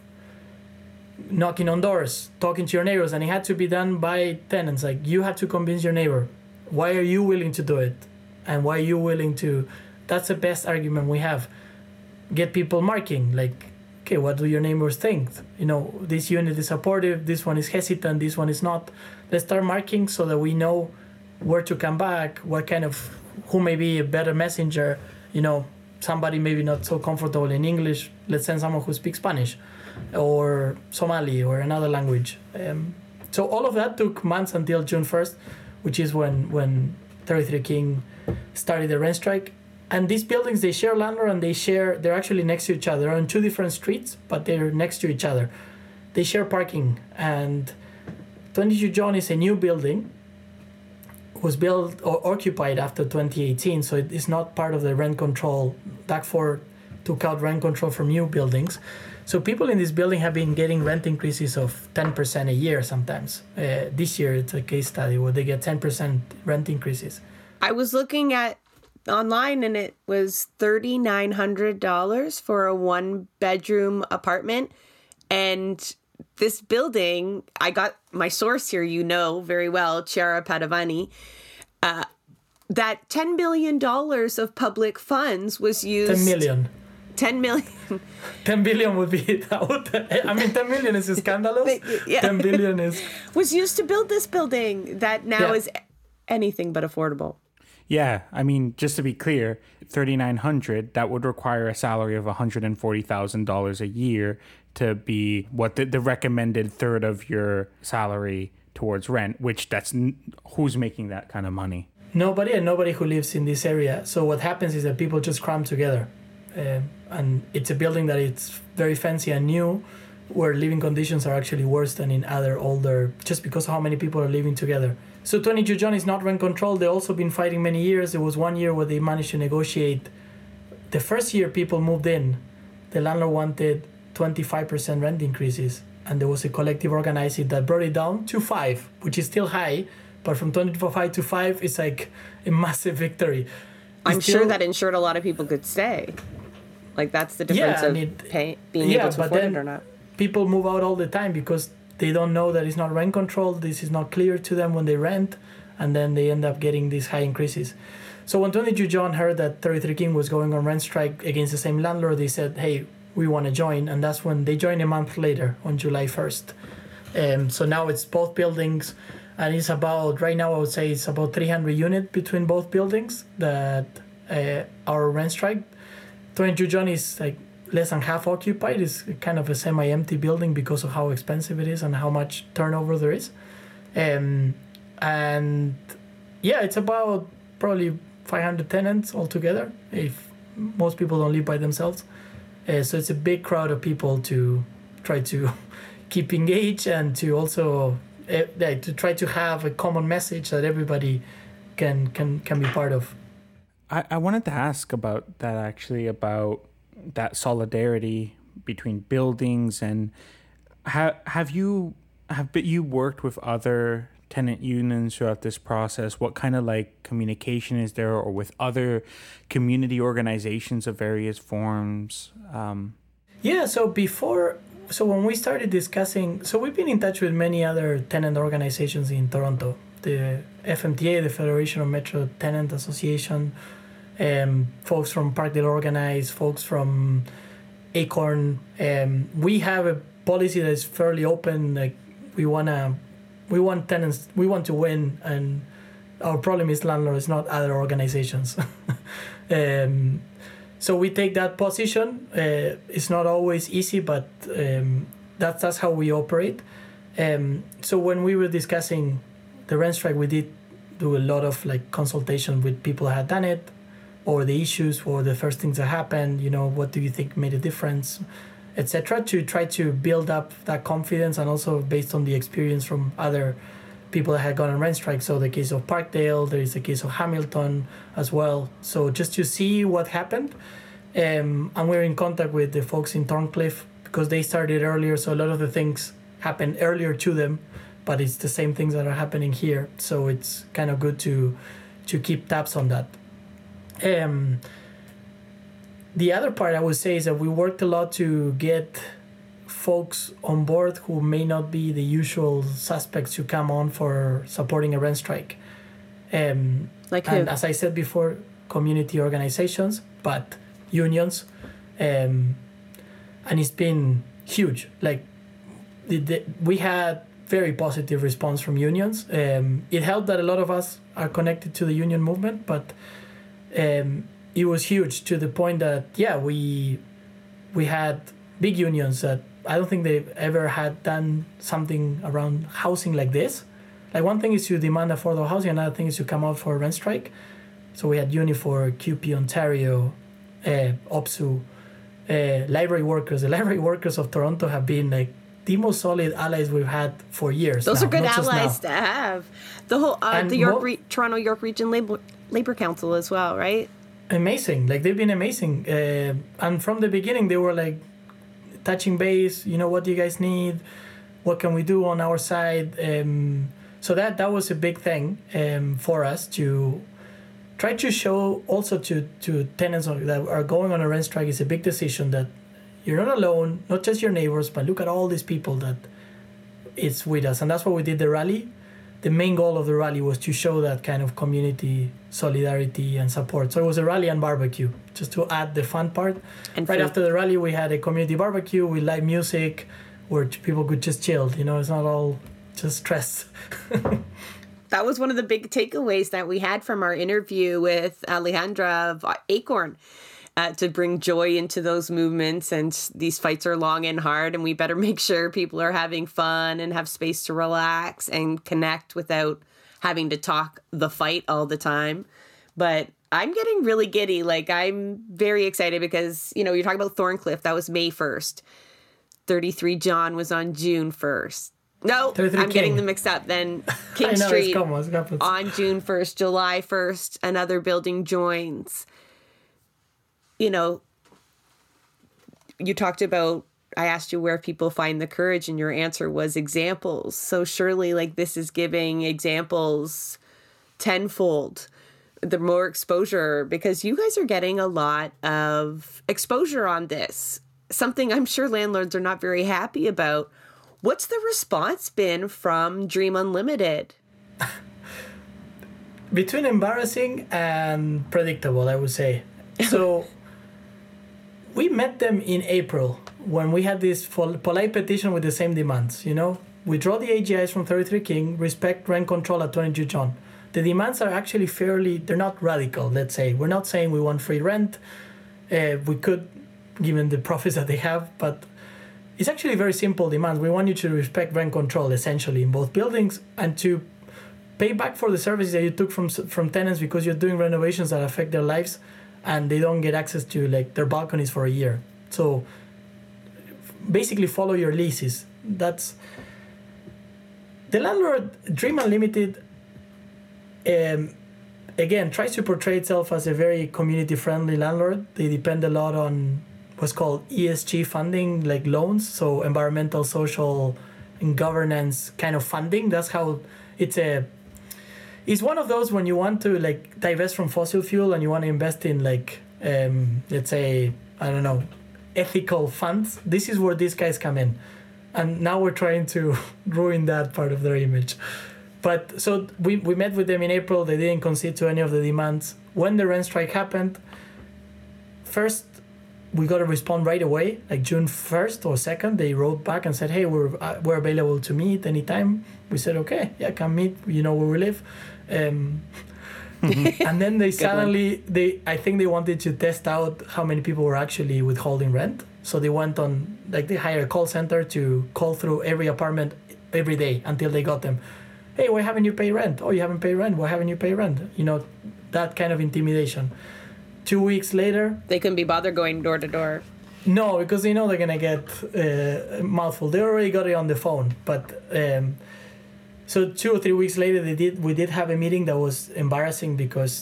knocking on doors, talking to your neighbors, and it had to be done by tenants. Like you had to convince your neighbor, why are you willing to do it, and why are you willing to? That's the best argument we have. Get people marking like, okay, what do your neighbors think? You know, this unit is supportive, this one is hesitant, this one is not. Let's start marking so that we know where to come back, what kind of who may be a better messenger, you know, somebody maybe not so comfortable in English, let's send someone who speaks Spanish or Somali or another language. Um, so all of that took months until June 1st, which is when when 33 King started the rent strike. and these buildings they share landlord and they share they're actually next to each other. On two different streets but they're next to each other. They share parking. And 22 john is a new building. Was built or occupied after 2018 so it is not part of the rent control. Doug Ford took out rent control from new buildings so people in this building have been getting rent increases of 10% a year sometimes uh, this year it's a case study where they get 10% rent increases I was looking at online and it was $3,900 for a one bedroom apartment. And this building, I got my source here, you know very well, Chiara Padovani. Uh, that $10 billion of public funds was used. 10 million 10 million. 10 billion would be *laughs* that would, I mean 10 million is scandalous. Yeah. 10 billion is *laughs* was used to build this building that now Yeah. is anything but affordable. Yeah, I mean, just to be clear, thirty nine hundred that would require a salary of one hundred and forty thousand dollars a year to be what the, the recommended third of your salary towards rent. Which that's who's making that kind of money. nobody and nobody who lives in this area. So what happens is that people just cram together, um, and it's a building that it's very fancy and new, where living conditions are actually worse than in other older, just because of how many people are living together. So 22 John is not rent controlled They've also been fighting many years. it was one year where they managed to negotiate. The first year people moved in, the landlord wanted 25% rent increases, and there was a collective organizing that brought it down to five, which is still high, but from 25 to five, it's like a *laughs* massive victory. I'm sure that ensured a lot of people could stay. Like that's the difference Yeah, of pay, being yeah, able to afford it or not. people move out all the time because they don't know that it's not rent controlled. This is not clear to them when they rent, and then they end up getting these high increases. So when 22 John heard that 33 King was going on rent strike against the same landlord, they said, "Hey, we want to join," and that's when they joined a month later on July 1st. Um, so now it's both buildings, and it's about right now I would say it's about 300 unit between both buildings that uh, are rent strike. 22 John is like less than half occupied. It's kind of a semi-empty building because of how expensive it is and how much turnover there is. Um, and yeah, it's about probably 500 tenants altogether. If most people don't live by themselves, uh, so it's a big crowd of people to try to *laughs* keep engaged and to also uh, to try to have a common message that everybody can can can be part of. I, I wanted to ask about that actually about that solidarity between buildings and have have you have but you worked with other tenant unions throughout this process. What kind of like communication is there or with other community organizations of various forms? Um, Yeah, so before, so when we started discussing, so we've been in touch with many other tenant organizations in Toronto, the FMTA, the Federation of Metro Tenant Association, um, folks from Parkdale Organize, folks from Acorn. Um, we have a policy that is fairly open. Like we wanna, we want tenants, we want to win, and our problem is landlords, not other organizations. *laughs* um, so we take that position. Uh, it's not always easy, but um, that's that's how we operate. Um, so when we were discussing the rent strike, we did do a lot of like consultation with people that had done it, or the issues, or the first things that happened. You know, what do you think made a difference, etc. To try to build up that confidence, and also based on the experience from other people that had gone on rent strike. So the case of Parkdale, there is the case of Hamilton as well. So just to see what happened, um, and we're in contact with the folks in Thorncliffe because they started earlier. So a lot of the things happened earlier to them, but it's the same things that are happening here. So it's kind of good to to keep tabs on that. Um, the other part I would say is that we worked a lot to get folks on board who may not be the usual suspects to come on for supporting a rent strike. Um, Like who? and as I said before, community organizations, but unions, um, and it's been huge. Like the, the, we had very positive response from unions. Um, it helped that a lot of us are connected to the union movement, but um, it was huge to the point that yeah, we we had big unions that I don't think they've ever had done something around housing like this. Like one thing is to demand affordable housing, another thing is to come out for a rent strike. So we had Unifor, CUPE Ontario, uh, OPSEU, uh, library workers. The library workers of Toronto have been like the most solid allies we've had for years. Those now, are good allies to have. The whole uh, the York mo- Re- Toronto York Region Labor Labor Council as well, right? amazing. Like they've been amazing. Uh, and from the beginning they were like touching base you know what do you guys need? What can we do on our side? Um, so that that was a big thing um, for us to try to show also to to tenants that are going on a rent strike is a big decision that you're not alone not just your neighbors but look at all these people that it's with us. And that's why we did the rally the main goal of the rally was to show that kind of community solidarity and support. So it was a rally and barbecue, just to add the fun part. And right food. after the rally, we had a community barbecue with live music, where people could just chill. You know, it's not all just stress. *laughs* that was one of the big takeaways that we had from our interview with Alejandra of Acorn. Uh, to bring joy into those movements, and these fights are long and hard, and we better *laughs* make sure people are having fun and have space to relax and connect without having to talk the fight all the time. But I'm getting really giddy. Like, I'm very excited because, you know, you're talking about Thorncliffe, that was May 1st. 33 John was on June 1st. No, I'm getting King. them mixed up. Then *laughs* King know, it's Street common, it's happens. on June 1st, July 1st, another building joins. You know, you talked about, I asked you where people find the courage, and your answer was examples. So surely, like, this is giving examples tenfold, the more exposure, because you guys are getting a lot of exposure on this. Something I'm sure landlords are not very happy about. What's the response been from Dream Unlimited? *laughs* between embarrassing and predictable, I would say. So we met them in April when we had this pol- polite petition with the same demands. You know, withdraw the AGIs from 33 King, respect rent control at 22 John. The demands are actually fairly, they're not radical, let's say. We're not saying we want free rent. Uh, we could, given the profits that they have, but it's actually very simple demands. We want you to respect rent control essentially in both buildings and to pay back for the services that you took from from tenants because you're doing renovations that affect their lives and they don't get access to like their balconies for a year. So basically follow your leases. That's the landlord Dream Unlimited um, again tries to portray itself as a very community friendly landlord. They depend a lot on what's called ESG funding, like loans, so environmental, social, and governance kind of funding. That's how it's a. It's one of those when you want to like divest from fossil fuel and you want to invest in like um, let's say I don't know ethical funds. This is where these guys come in, and now we're trying to *laughs* ruin that part of their image. But so we, we met with them in April. They didn't concede to any of the demands. When the rent strike happened, first we got to respond right away. Like June first or second, they wrote back and said, "Hey, we're uh, we're available to meet anytime." We said, "Okay, yeah, come meet. You know where we live." Um, *laughs* and then they suddenly they I think they wanted to test out how many people were actually withholding rent. So they went on like they hired a call center to call through every apartment every day until they got them. Hey, why haven't you paid rent? Oh, you haven't paid rent. Why haven't you paid rent? You know, that kind of intimidation. Two weeks later, They couldn't be bothered going door to door. no, because they know they're gonna get uh, a mouthful. They already got it on the phone, but um, so two or three weeks later, they did. We did have a meeting that was embarrassing because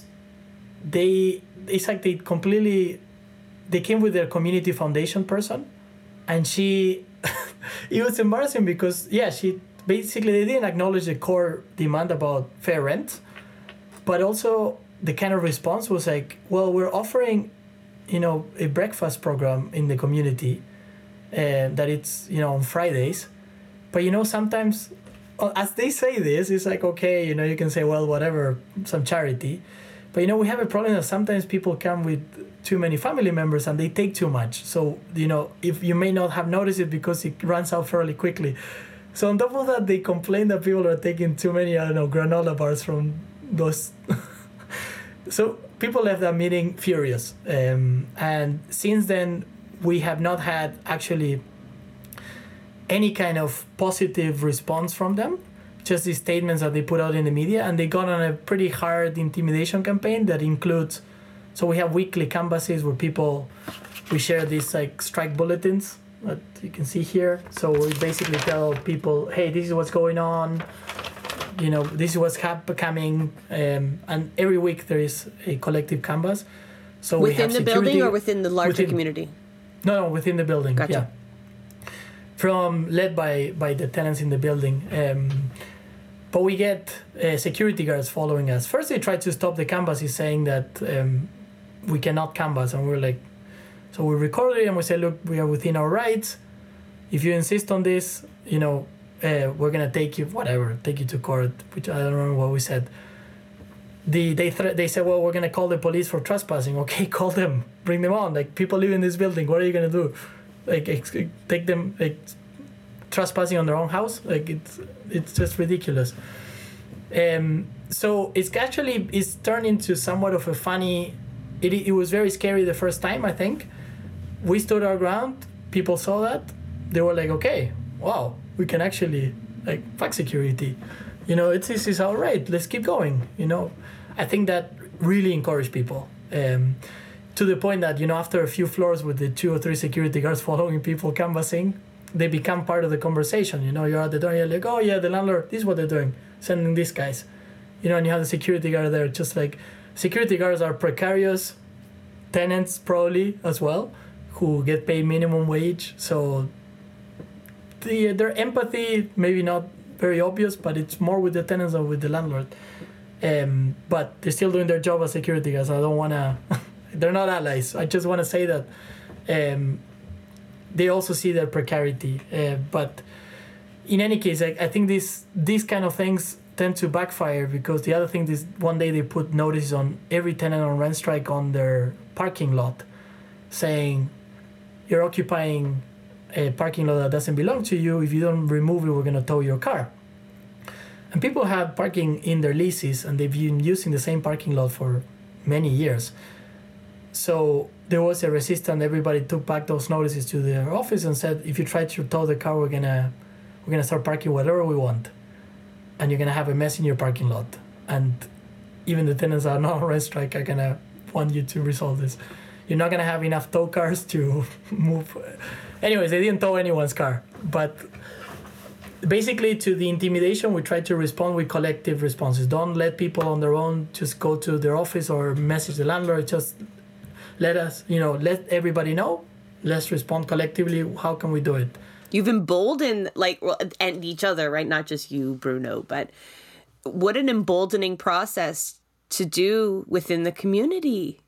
they. It's like they completely. They came with their community foundation person, and she. *laughs* it was embarrassing because yeah, she basically they didn't acknowledge the core demand about fair rent, but also the kind of response was like, well, we're offering you know a breakfast program in the community uh, that it's you know on fridays. But you know sometimes uh, as they say this it's like okay you know you can say well whatever some charity. But you know we have a problem that sometimes people come with too many family members and they take too much. So you know if you may not have noticed it because it runs out fairly quickly. So on top of that they complain that people are taking too many i don't know granola bars from those *laughs* so people left that meeting furious um, and since then we have not had actually any kind of positive response from them just these statements that they put out in the media, and they got on a pretty hard intimidation campaign that includes. So we have weekly canvases where people we share these like strike bulletins that you can see here. So we basically tell people, hey, this is what's going on. You know, this is what's hap- um, and every week there is a collective canvas. So we within the building or within the larger within- community? no, no, within the building. Gotcha. Yeah. From led by by the tenants in the building. Um, but we get uh, security guards following us. First, they tried to stop the canvases, saying that um, we cannot canvas, and we're like, so we recorded it and we said, look, we are within our rights. If you insist on this, you know, uh, we're gonna take you, whatever, take you to court. Which I don't remember what we said. The they thre- they said, well, we're gonna call the police for trespassing. *laughs* Okay, call them, bring them on. Like people live in this building. What are you gonna do? Like ex- take them like trespassing on their own house? Like it's it's just ridiculous. Um, so it's actually it's turned into somewhat of a funny. It it was very scary the first time. I think we stood our ground. People saw that. They were like, okay, wow, we can actually like fuck security. You know, it's this is all right. Let's keep going. You know, I think that really encouraged people. Um, to the point that you know after a few floors with the two or three security guards *laughs* following people canvassing they become part of the conversation you know you're at the door you're like oh yeah the landlord this is what they're doing sending these guys you know and you have the security guard there just like security guards are precarious tenants probably as well who get paid minimum wage so the their empathy maybe not very obvious but it's more with the tenants than with the landlord um, but they're still doing their job as security guys. i don't want to *laughs* they're not allies. I just want to say that um, they also see their precarity. Uh, but in any case, I, I think these these kind of things tend to backfire because the other thing is one day they put notices on every tenant on rent strike on their parking lot, saying you're occupying a parking lot that doesn't belong to you. If you don't remove it, we're gonna tow your car. And people have parking in their leases, and they've been using the same parking lot for many years. So there was a resistance. Everybody took back those notices to their office and said, if you try to tow the car, we're gonna we're gonna start parking whatever we want, and you're gonna have a mess in your parking lot. And even the tenants that are not on rent strike are gonna want you to resolve this. You're not gonna have enough tow cars to *laughs* move. Anyways, they didn't tow anyone's car, but basically to the intimidation we try to respond with collective responses. Don't let people on their own just go to their office or message the landlord. Just let us you know let everybody know. Let's respond collectively. How can we do it? You've emboldened like and each other, right? Not just you, Bruno, but what an emboldening process to do within the community.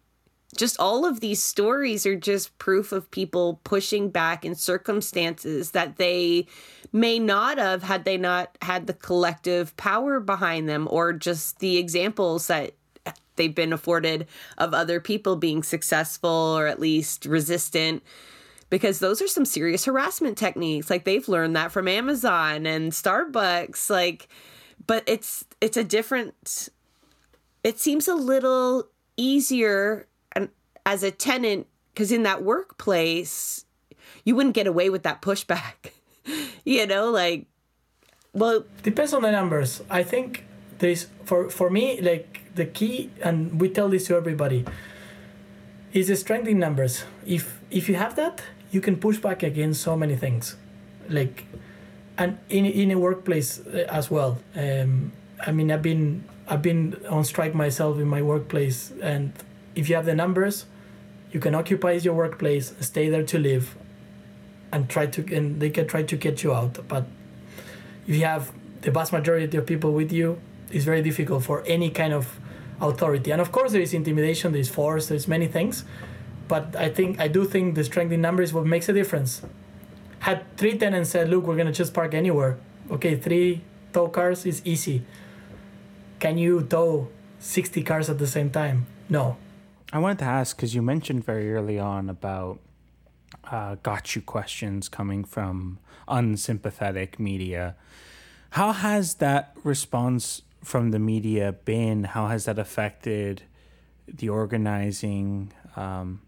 Just all of these stories are just proof of people pushing back in circumstances that they may not have had they not had the collective power behind them or just the examples that they've been afforded of other people being successful or at least resistant. Because those are some serious harassment techniques. Like they've learned that from Amazon and Starbucks. Like but it's it's a different it seems a little easier as a tenant cuz in that workplace you wouldn't get away with that pushback *laughs* you know like well depends on the numbers. I think there's for for me like the key and we tell this to everybody is the strength in numbers. If if you have that you can push back against so many things like and in in a workplace uh, as well. Um i mean i've been i've been on strike myself in my workplace and if you have the numbers you can occupy your workplace stay there to live and try to and they can try to get you out. But if you have the vast majority of people with you it's very difficult for any kind of authority. And of course there is intimidation there's force there's many things. But i think i do think the strength in numbers is what makes a difference. Had three tenants said look we're to just park anywhere. Okay three tow cars is easy. Can you tow 60 cars at the same time? No I wanted to ask because you mentioned very early on about uh, got you questions coming from unsympathetic media. How has that response from the media been? How has that affected the organizing? Um,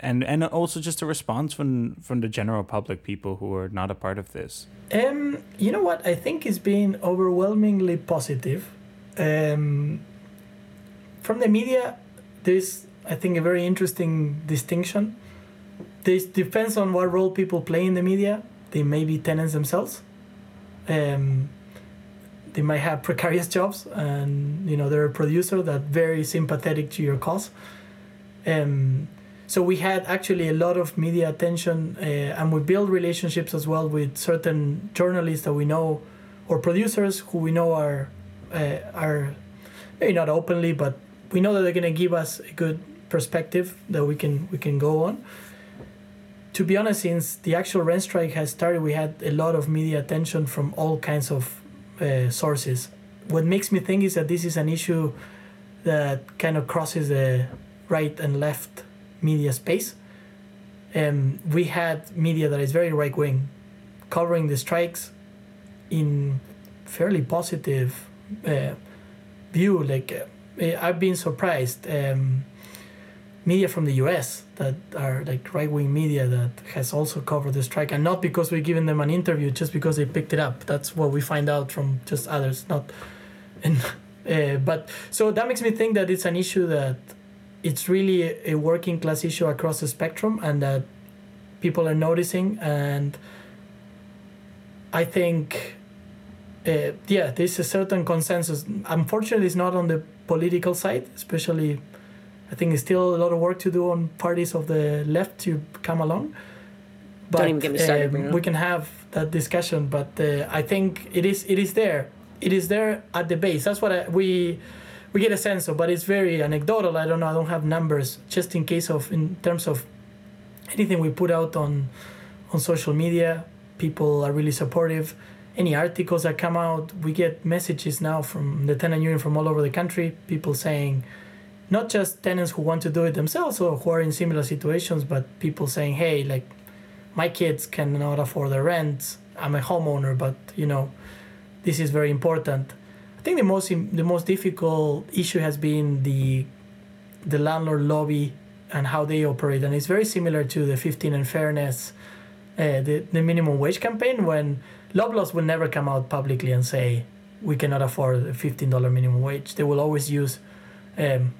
and and also just a response from from the general public, people who are not a part of this. Um, you know what? I think it's been overwhelmingly positive. Um, from the media, there's I think a very interesting distinction. This depends on what role people play in the media. They may be tenants themselves. Um, they might have precarious jobs, and you know they're a producer that very sympathetic to your cause. Um, so we had actually a lot of media attention, uh, and we build relationships as well with certain journalists that we know, or producers who we know are uh, are maybe not openly, but we know that they're to give us a good perspective that we can we can go on. To be honest, since the actual rent strike has started, we had a lot of media attention from all kinds of uh, sources. What makes me think is that this is an issue that kind of crosses the right and left media space. Um, we had media that is very right wing, covering the strikes in fairly positive uh, view. Like uh, I've been surprised. Um, media from the U.S. that are like right wing media that has also covered the strike, and not because we're giving them an interview, just because they picked it up. That's what we find out from just others, not. *laughs* And uh, but so that makes me think that it's an issue that it's really a working class issue across the spectrum, and that people are noticing, and I think. Uh, yeah, there's a certain consensus. Unfortunately, it's not on the political side, especially I think it's still a lot of work to do on parties of the left to come along. But, Don't even get me started. Uh, we can have that discussion, but uh, I think it is it is there. It is there at the base. That's what I, we we get a sense of, but it's very anecdotal. I don't know. I don't have numbers. Just in case of in terms of anything we put out on on social media, people are really supportive any articles that come out, we get messages now from the tenant union from all over the country, people saying, not just tenants who want to do it themselves or who are in similar situations, but people saying, hey, like, my kids cannot afford the rent. I'm a homeowner, but you know, this is very important. I think the most the most difficult issue has been the the landlord lobby and how they operate, and it's very similar to the 15 and fairness, uh, the the minimum wage campaign when Loblaws will never come out publicly and say we cannot afford a fifteen dollar minimum wage. They will always use. Um,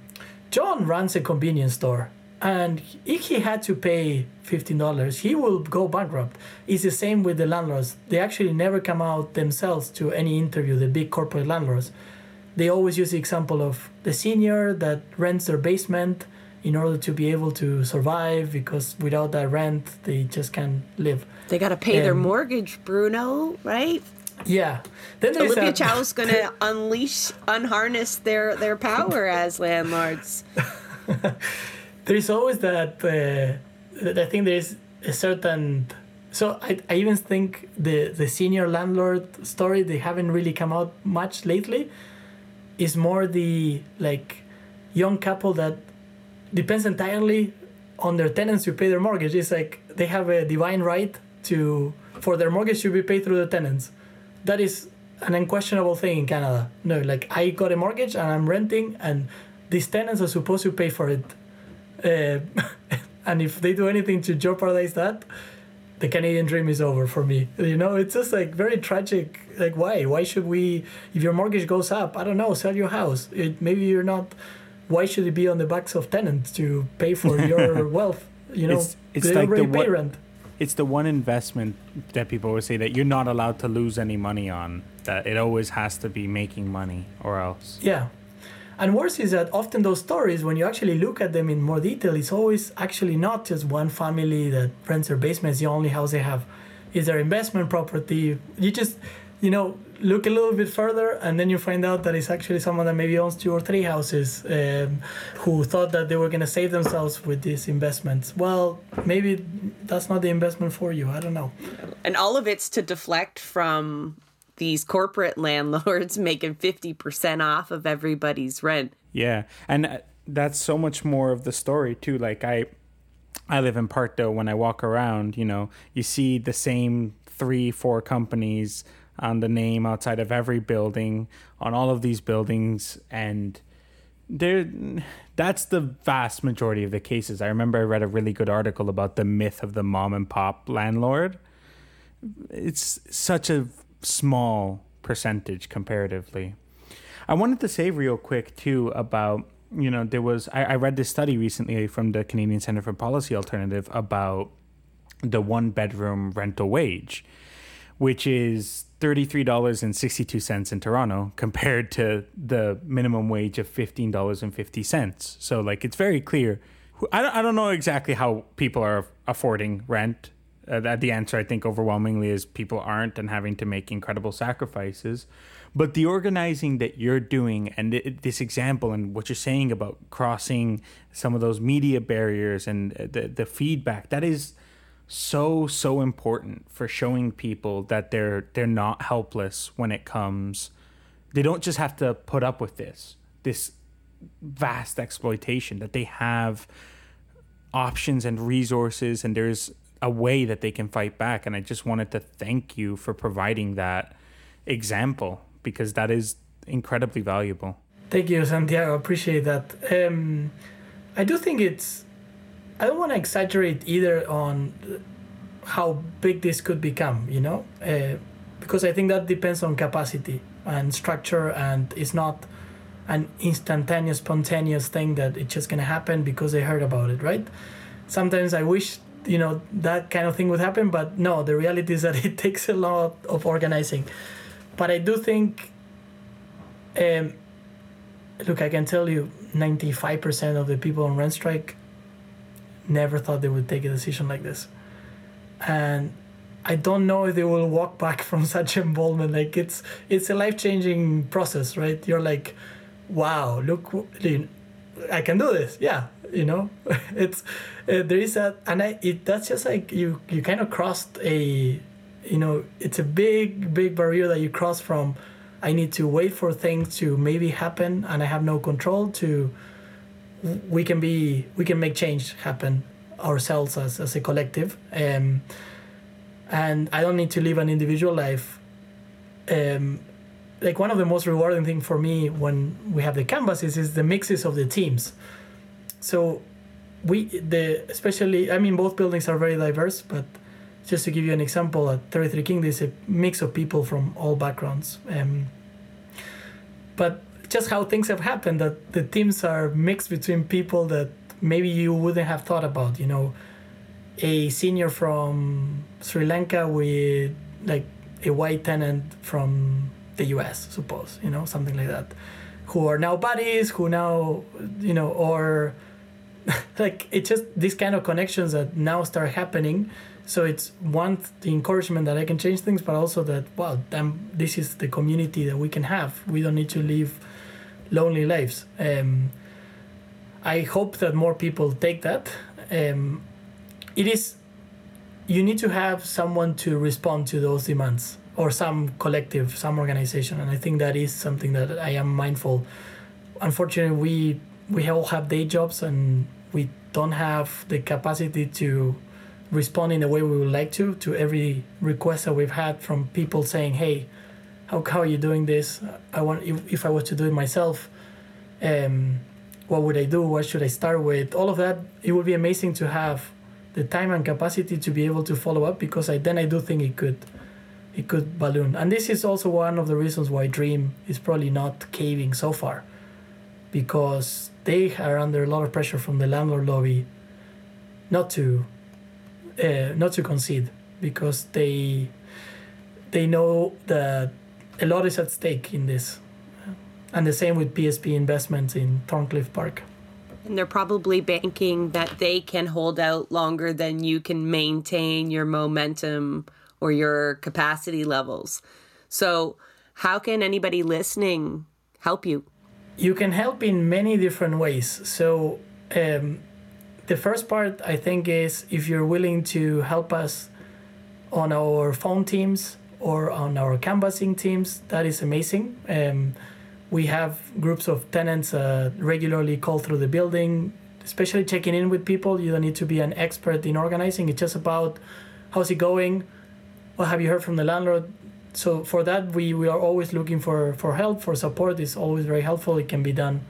John runs a convenience store, and if he had to pay fifteen dollars, he will go bankrupt. It's the same with the landlords. They actually never come out themselves to any interview. The big corporate landlords, they always use the example of the senior that rents their basement in order to be able to survive because without that rent they just can't live they got to pay their mortgage Bruno right yeah then Olivia Chow is going to unleash unharness their their power as landlords *laughs* there's always that uh, I think there's a certain so I, I even think the the senior landlord story they haven't really come out much lately is more the like young couple that depends entirely on their tenants to pay their mortgage. It's like they have a divine right to for their mortgage to be paid through the tenants. That is an unquestionable thing in Canada. No, like I got a mortgage and I'm renting, and these tenants are supposed to pay for it. Uh, *laughs* and if they do anything to jeopardize that, the Canadian dream is over for me. You know, it's just like very tragic. Like, why? Why should we? If your mortgage goes up, I don't know, sell your house. It, maybe you're not why should it be on the backs of tenants to pay for *laughs* your wealth? You know, it's, it's they like already the pay rent. It's the one investment that people always say that you're not allowed to lose any money on. That it always has to be making money or else. Yeah, and worse is that often those stories, when you actually look at them in more detail, it's always actually not just one family that rents their basement. It's the only house they have. Is their investment property? You just, you know, look a little bit further, and then you find out that it's actually someone that maybe owns two or three houses um, who thought that they were going to save themselves with these investments. Well, maybe that's not the investment for you. I don't know. And all of it's to deflect from these corporate landlords *laughs* making 50% off of everybody's rent. Yeah. And uh, that's so much more of the story, too. Like, I. I live in Parkdale. When I walk around, you know, you see the same three, four companies on the name outside of every building, on all of these buildings, and there that's the vast majority of the cases. I remember I read a really good article about the myth of the mom and pop landlord. It's such a small percentage comparatively. I wanted to say real quick too about you know there was I, I read this study recently from the Canadian Center for Policy Alternative about the one bedroom rental wage, which is $33.62 in Toronto compared to the minimum wage of $15.50. So, like, it's very clear. I don't, I don't know exactly how people are affording rent. Uh, the answer, I think, overwhelmingly is people aren't and having to make incredible sacrifices. But the organizing that you're doing and th- this example and what you're saying about crossing some of those media barriers and uh, the, the feedback, that is so so important for showing people that they're they're not helpless when it comes. They don't just have to put up with this this vast exploitation that they have options and resources and there's a way that they can fight back. And i just wanted to thank you for providing that example because that is incredibly valuable. Thank you santiago. Appreciate that. Um, i do think it's I don't want to exaggerate either on how big this could become, you know, uh, because I think that depends on capacity and structure, and it's not an instantaneous, spontaneous thing that it's just gonna happen because they heard about it, right? Sometimes I wish you know that kind of thing would happen, but no, the reality is that *laughs* it takes a lot of organizing. But I do think. Um, look, I can tell you, ninety-five percent of the people on rent strike never thought they would take a decision like this. And I don't know if they will walk back *laughs* from such involvement. Like it's it's a life changing process, right? You're like, wow, look, I can do this. Yeah, you know, *laughs* it's uh, there is that, and I it that's just like you you kind of crossed a, you know, it's a big big barrier that you cross from. I need to wait for things to maybe happen, and I have no control to we can be we can make change happen ourselves as, as a collective um, and i don't need to live an individual life. Um, like one of the most rewarding thing for me when we have the canvases is the mixes of the teams. So we the especially i mean both buildings are very diverse but just to give you an example at 33 king there's a mix of people from all backgrounds um, but just how things have happened that the teams are mixed between people that maybe you wouldn't have thought about you know. A senior from sri lanka with like a white tenant from the us suppose you know something like that. Who are now buddies who now you know or *laughs* like it's just these kind of connections that now start happening. So it's one the encouragement that i can change things but also that wow damn, this is the community that we can have. We don't need to live lonely lives. Um, I hope that more people take that. Um, it is, you need to have someone to respond to those demands or some collective, some organization, and I think that is something that I am mindful. Unfortunately, we we all have day jobs and we don't have the capacity to respond in the way we would like to to every request that we've had from people saying, "Hey, how, how are you doing this? I want if, if I was to do it myself, um, what would I do? What should I start with? All of that. It would be amazing to have the time and capacity to be able to follow up because I then I do think it could it could balloon. And this is also one of the reasons why Dream is probably not caving so far. Because they are under a lot of pressure from the landlord lobby not to uh, not to concede because they they know that a lot is at stake in this. And the same with PSP investments in Thorncliffe Park. And they're probably banking that they can hold out longer than you can maintain your momentum or your capacity levels. So, how can anybody listening help you? You can help in many different ways. So, um, the first part I think is if you're willing to help us on our phone teams, or on our canvassing teams. That is amazing. Um, we have groups of tenants uh, regularly call through the building, especially checking in with people. You don't need to be an expert in organizing. It's just about how's it going? What have you heard from the landlord? So for that, we, we are always looking for, for help, for support. It's always very helpful. It can be done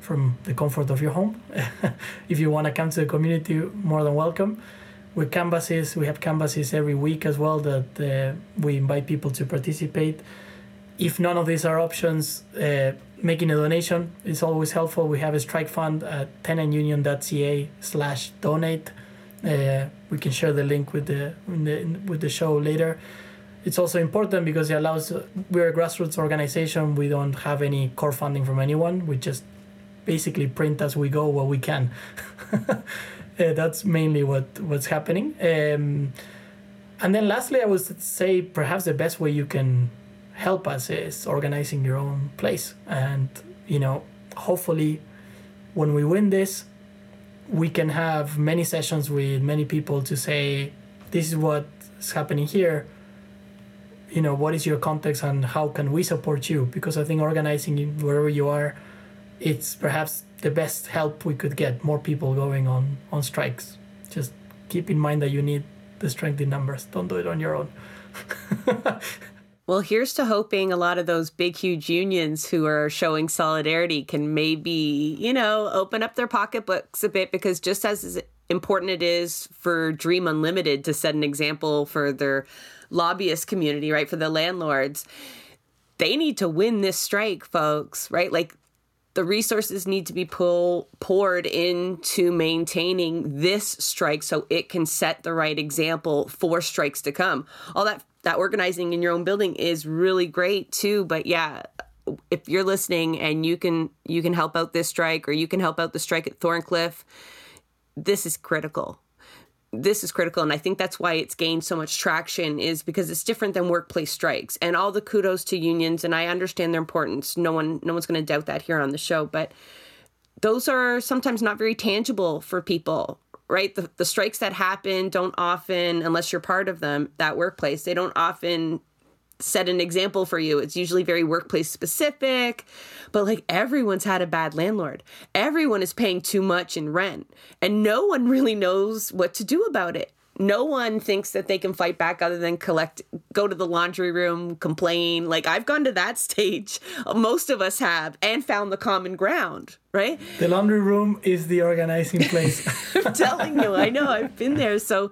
from the comfort of your home. *laughs* if you want to come to the community, more than welcome. With canvases, we have canvases every week as well that uh, we invite people to participate. If none of these are options, uh, making a donation is always helpful. We have a strike fund at tenantunion.ca slash donate. Uh, we can share the link with the, the, with the show later. It's also important because it allows we're a grassroots organization. We don't have any core funding from anyone. We just basically print as we go what we can. *laughs* uh, that's mainly what what's happening. Um, and then lastly, I would say perhaps the best way you can help us is organizing your own place. And you know, hopefully, when we win this, we can have many sessions with many people to say, this is what's happening here. You know, what is your context and how can we support you? Because I think organizing wherever you are it's perhaps the best help we could get more people going on on strikes. Just keep in mind that you need the strength in numbers. Don't do it on your own. *laughs* Well here's to hoping a lot of those big huge unions who are showing solidarity can maybe you know open up their pocketbooks a bit because just as important it is for dream unlimited to set an example for their lobbyist community right for the landlords they need to win this strike folks right? Like the resources need to be pull, poured into maintaining this strike so it can set the right example for strikes to come. All that that organizing in your own building is really great too, but yeah, if you're listening and you can you can help out this strike or you can help out the strike at Thorncliffe, this is critical this is critical and i think that's why it's gained so much traction is because it's different than workplace strikes. And all the kudos to unions and i understand their importance. No one no one's going to doubt that here on the show but those are sometimes not very tangible for people right? The, the strikes that happen don't often unless you're part of them that workplace they don't often set an example for you. It's usually very workplace specific, but like everyone's had a bad landlord. Everyone is paying too much in rent, and no one really knows what to do about it. No one thinks that they can fight back other than collect, go to the laundry room, complain. Like I've gone to that *laughs* stage. Most of us have and found the common ground, right? The laundry room is the organizing place. *laughs* I'm telling you, I know, I've been there. So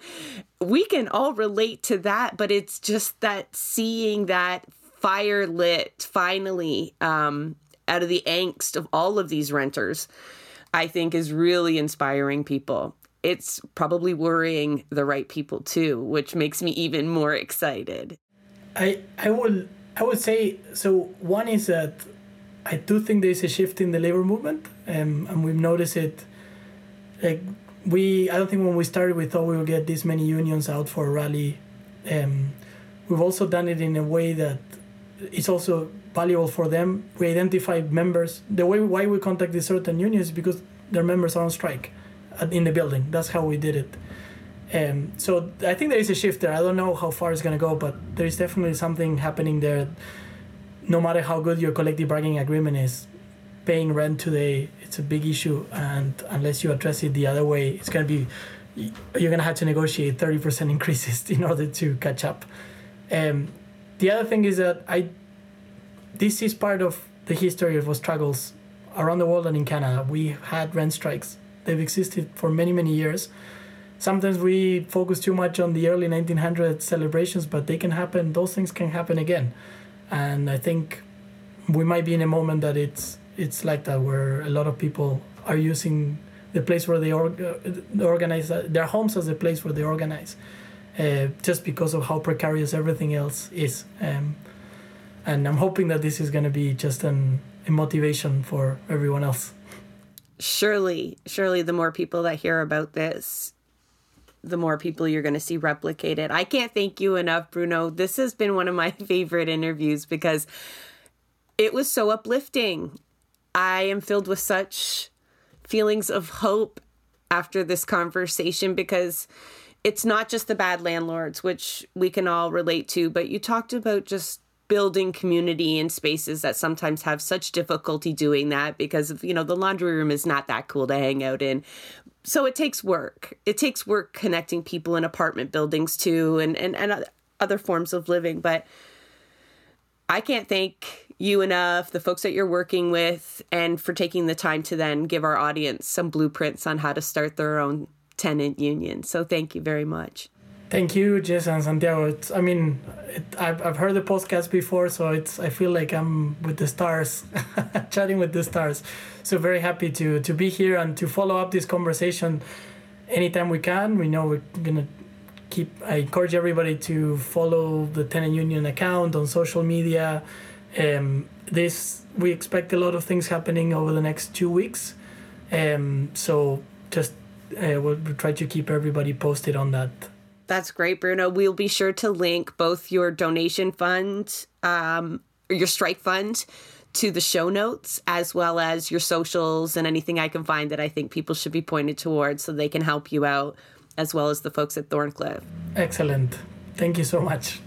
we can all relate to that, but it's just that seeing that fire lit finally um, out of the angst of all of these renters, I think is really inspiring people. It's probably worrying the right people too, which makes me even more excited. I I would I would say so. One is that I do think there is a shift in the labor movement, um, and we've noticed it. Like we I don't think when we started we thought we would get this many unions out for a rally. Um, we've also done it in a way that it's also valuable for them. We identify members. The way why we contact these certain unions is because their members are on strike in the building. That's how we did it. Um, so I think there is a shift there. I don't know how far it's to go, but there is definitely something happening there. No matter how good your collective bargaining agreement is, paying rent today it's a big issue and unless you address it the other way it's going to be you're going to have to negotiate 30% *laughs* increases in order to catch up. Um, the other thing is that i this is part of the history of our struggles around the world and in canada. We had rent strikes. They've existed for many many years. Sometimes we focus too much on the early 1900 celebrations but they can happen. Those things can happen again. And i think we might be in a moment that it's it's like that where a lot of people are using the place where they org- uh, organize uh, their homes as a place where they organize uh, just because of how precarious everything else is. Um, and i'm hoping that this is going to be just an, a motivation for everyone else. Surely surely the more people that hear about this the more people you're going to see replicated i can't thank you enough bruno. This has been one of my *laughs* favorite interviews because it was so uplifting I am filled with such feelings of hope after this conversation because it's not just the bad landlords, which we can all relate to, but you talked about just building community in spaces that sometimes have such difficulty doing that because of, you know, the laundry room is not that cool to hang out in. So it takes work. It takes work connecting people in apartment buildings too and, and, and other forms of living. But I can't thank you enough, the folks that you're working with, and for taking the time to then give our audience some blueprints on how to start their own tenant union. So thank you very much. Thank you, Jess and Santiago. It's, I mean, it, I've, I've heard the podcast before, so it's I feel like I'm with the stars, *laughs* chatting with the stars. So very happy to to be here and to follow up this conversation anytime we can. We know we're gonna keep. I encourage everybody to follow the tenant union account on social media. Um, this we expect a lot of things happening over the next two weeks. Um, so just uh, we'll, we'll try to keep everybody posted on that. That's great, Bruno. We'll be sure to link both your donation fund, um, or your strike fund, to the show notes, as well as your socials and anything I can find that I think people should be pointed towards so they can help you out, as well as the folks at Thorncliffe. Excellent. Thank you so much.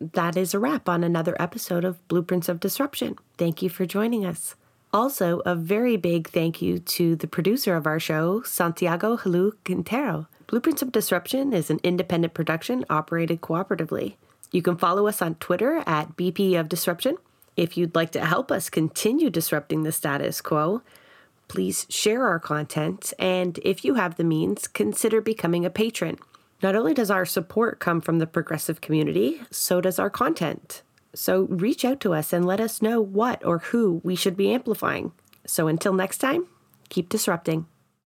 That is a wrap on another episode of Blueprints of Disruption. Thank you for joining us. Also, a very big thank you to the producer of our show, Santiago Halu Quintero. Blueprints of Disruption is an independent production operated cooperatively. You can follow us on Twitter at BP of Disruption. If you'd like to help us continue disrupting the status quo, please share our content, and if you have the means, consider becoming a patron. Not only does our support come from the progressive community, so does our content. So reach out to us and let us know what or who we should be amplifying. So until next time, keep disrupting.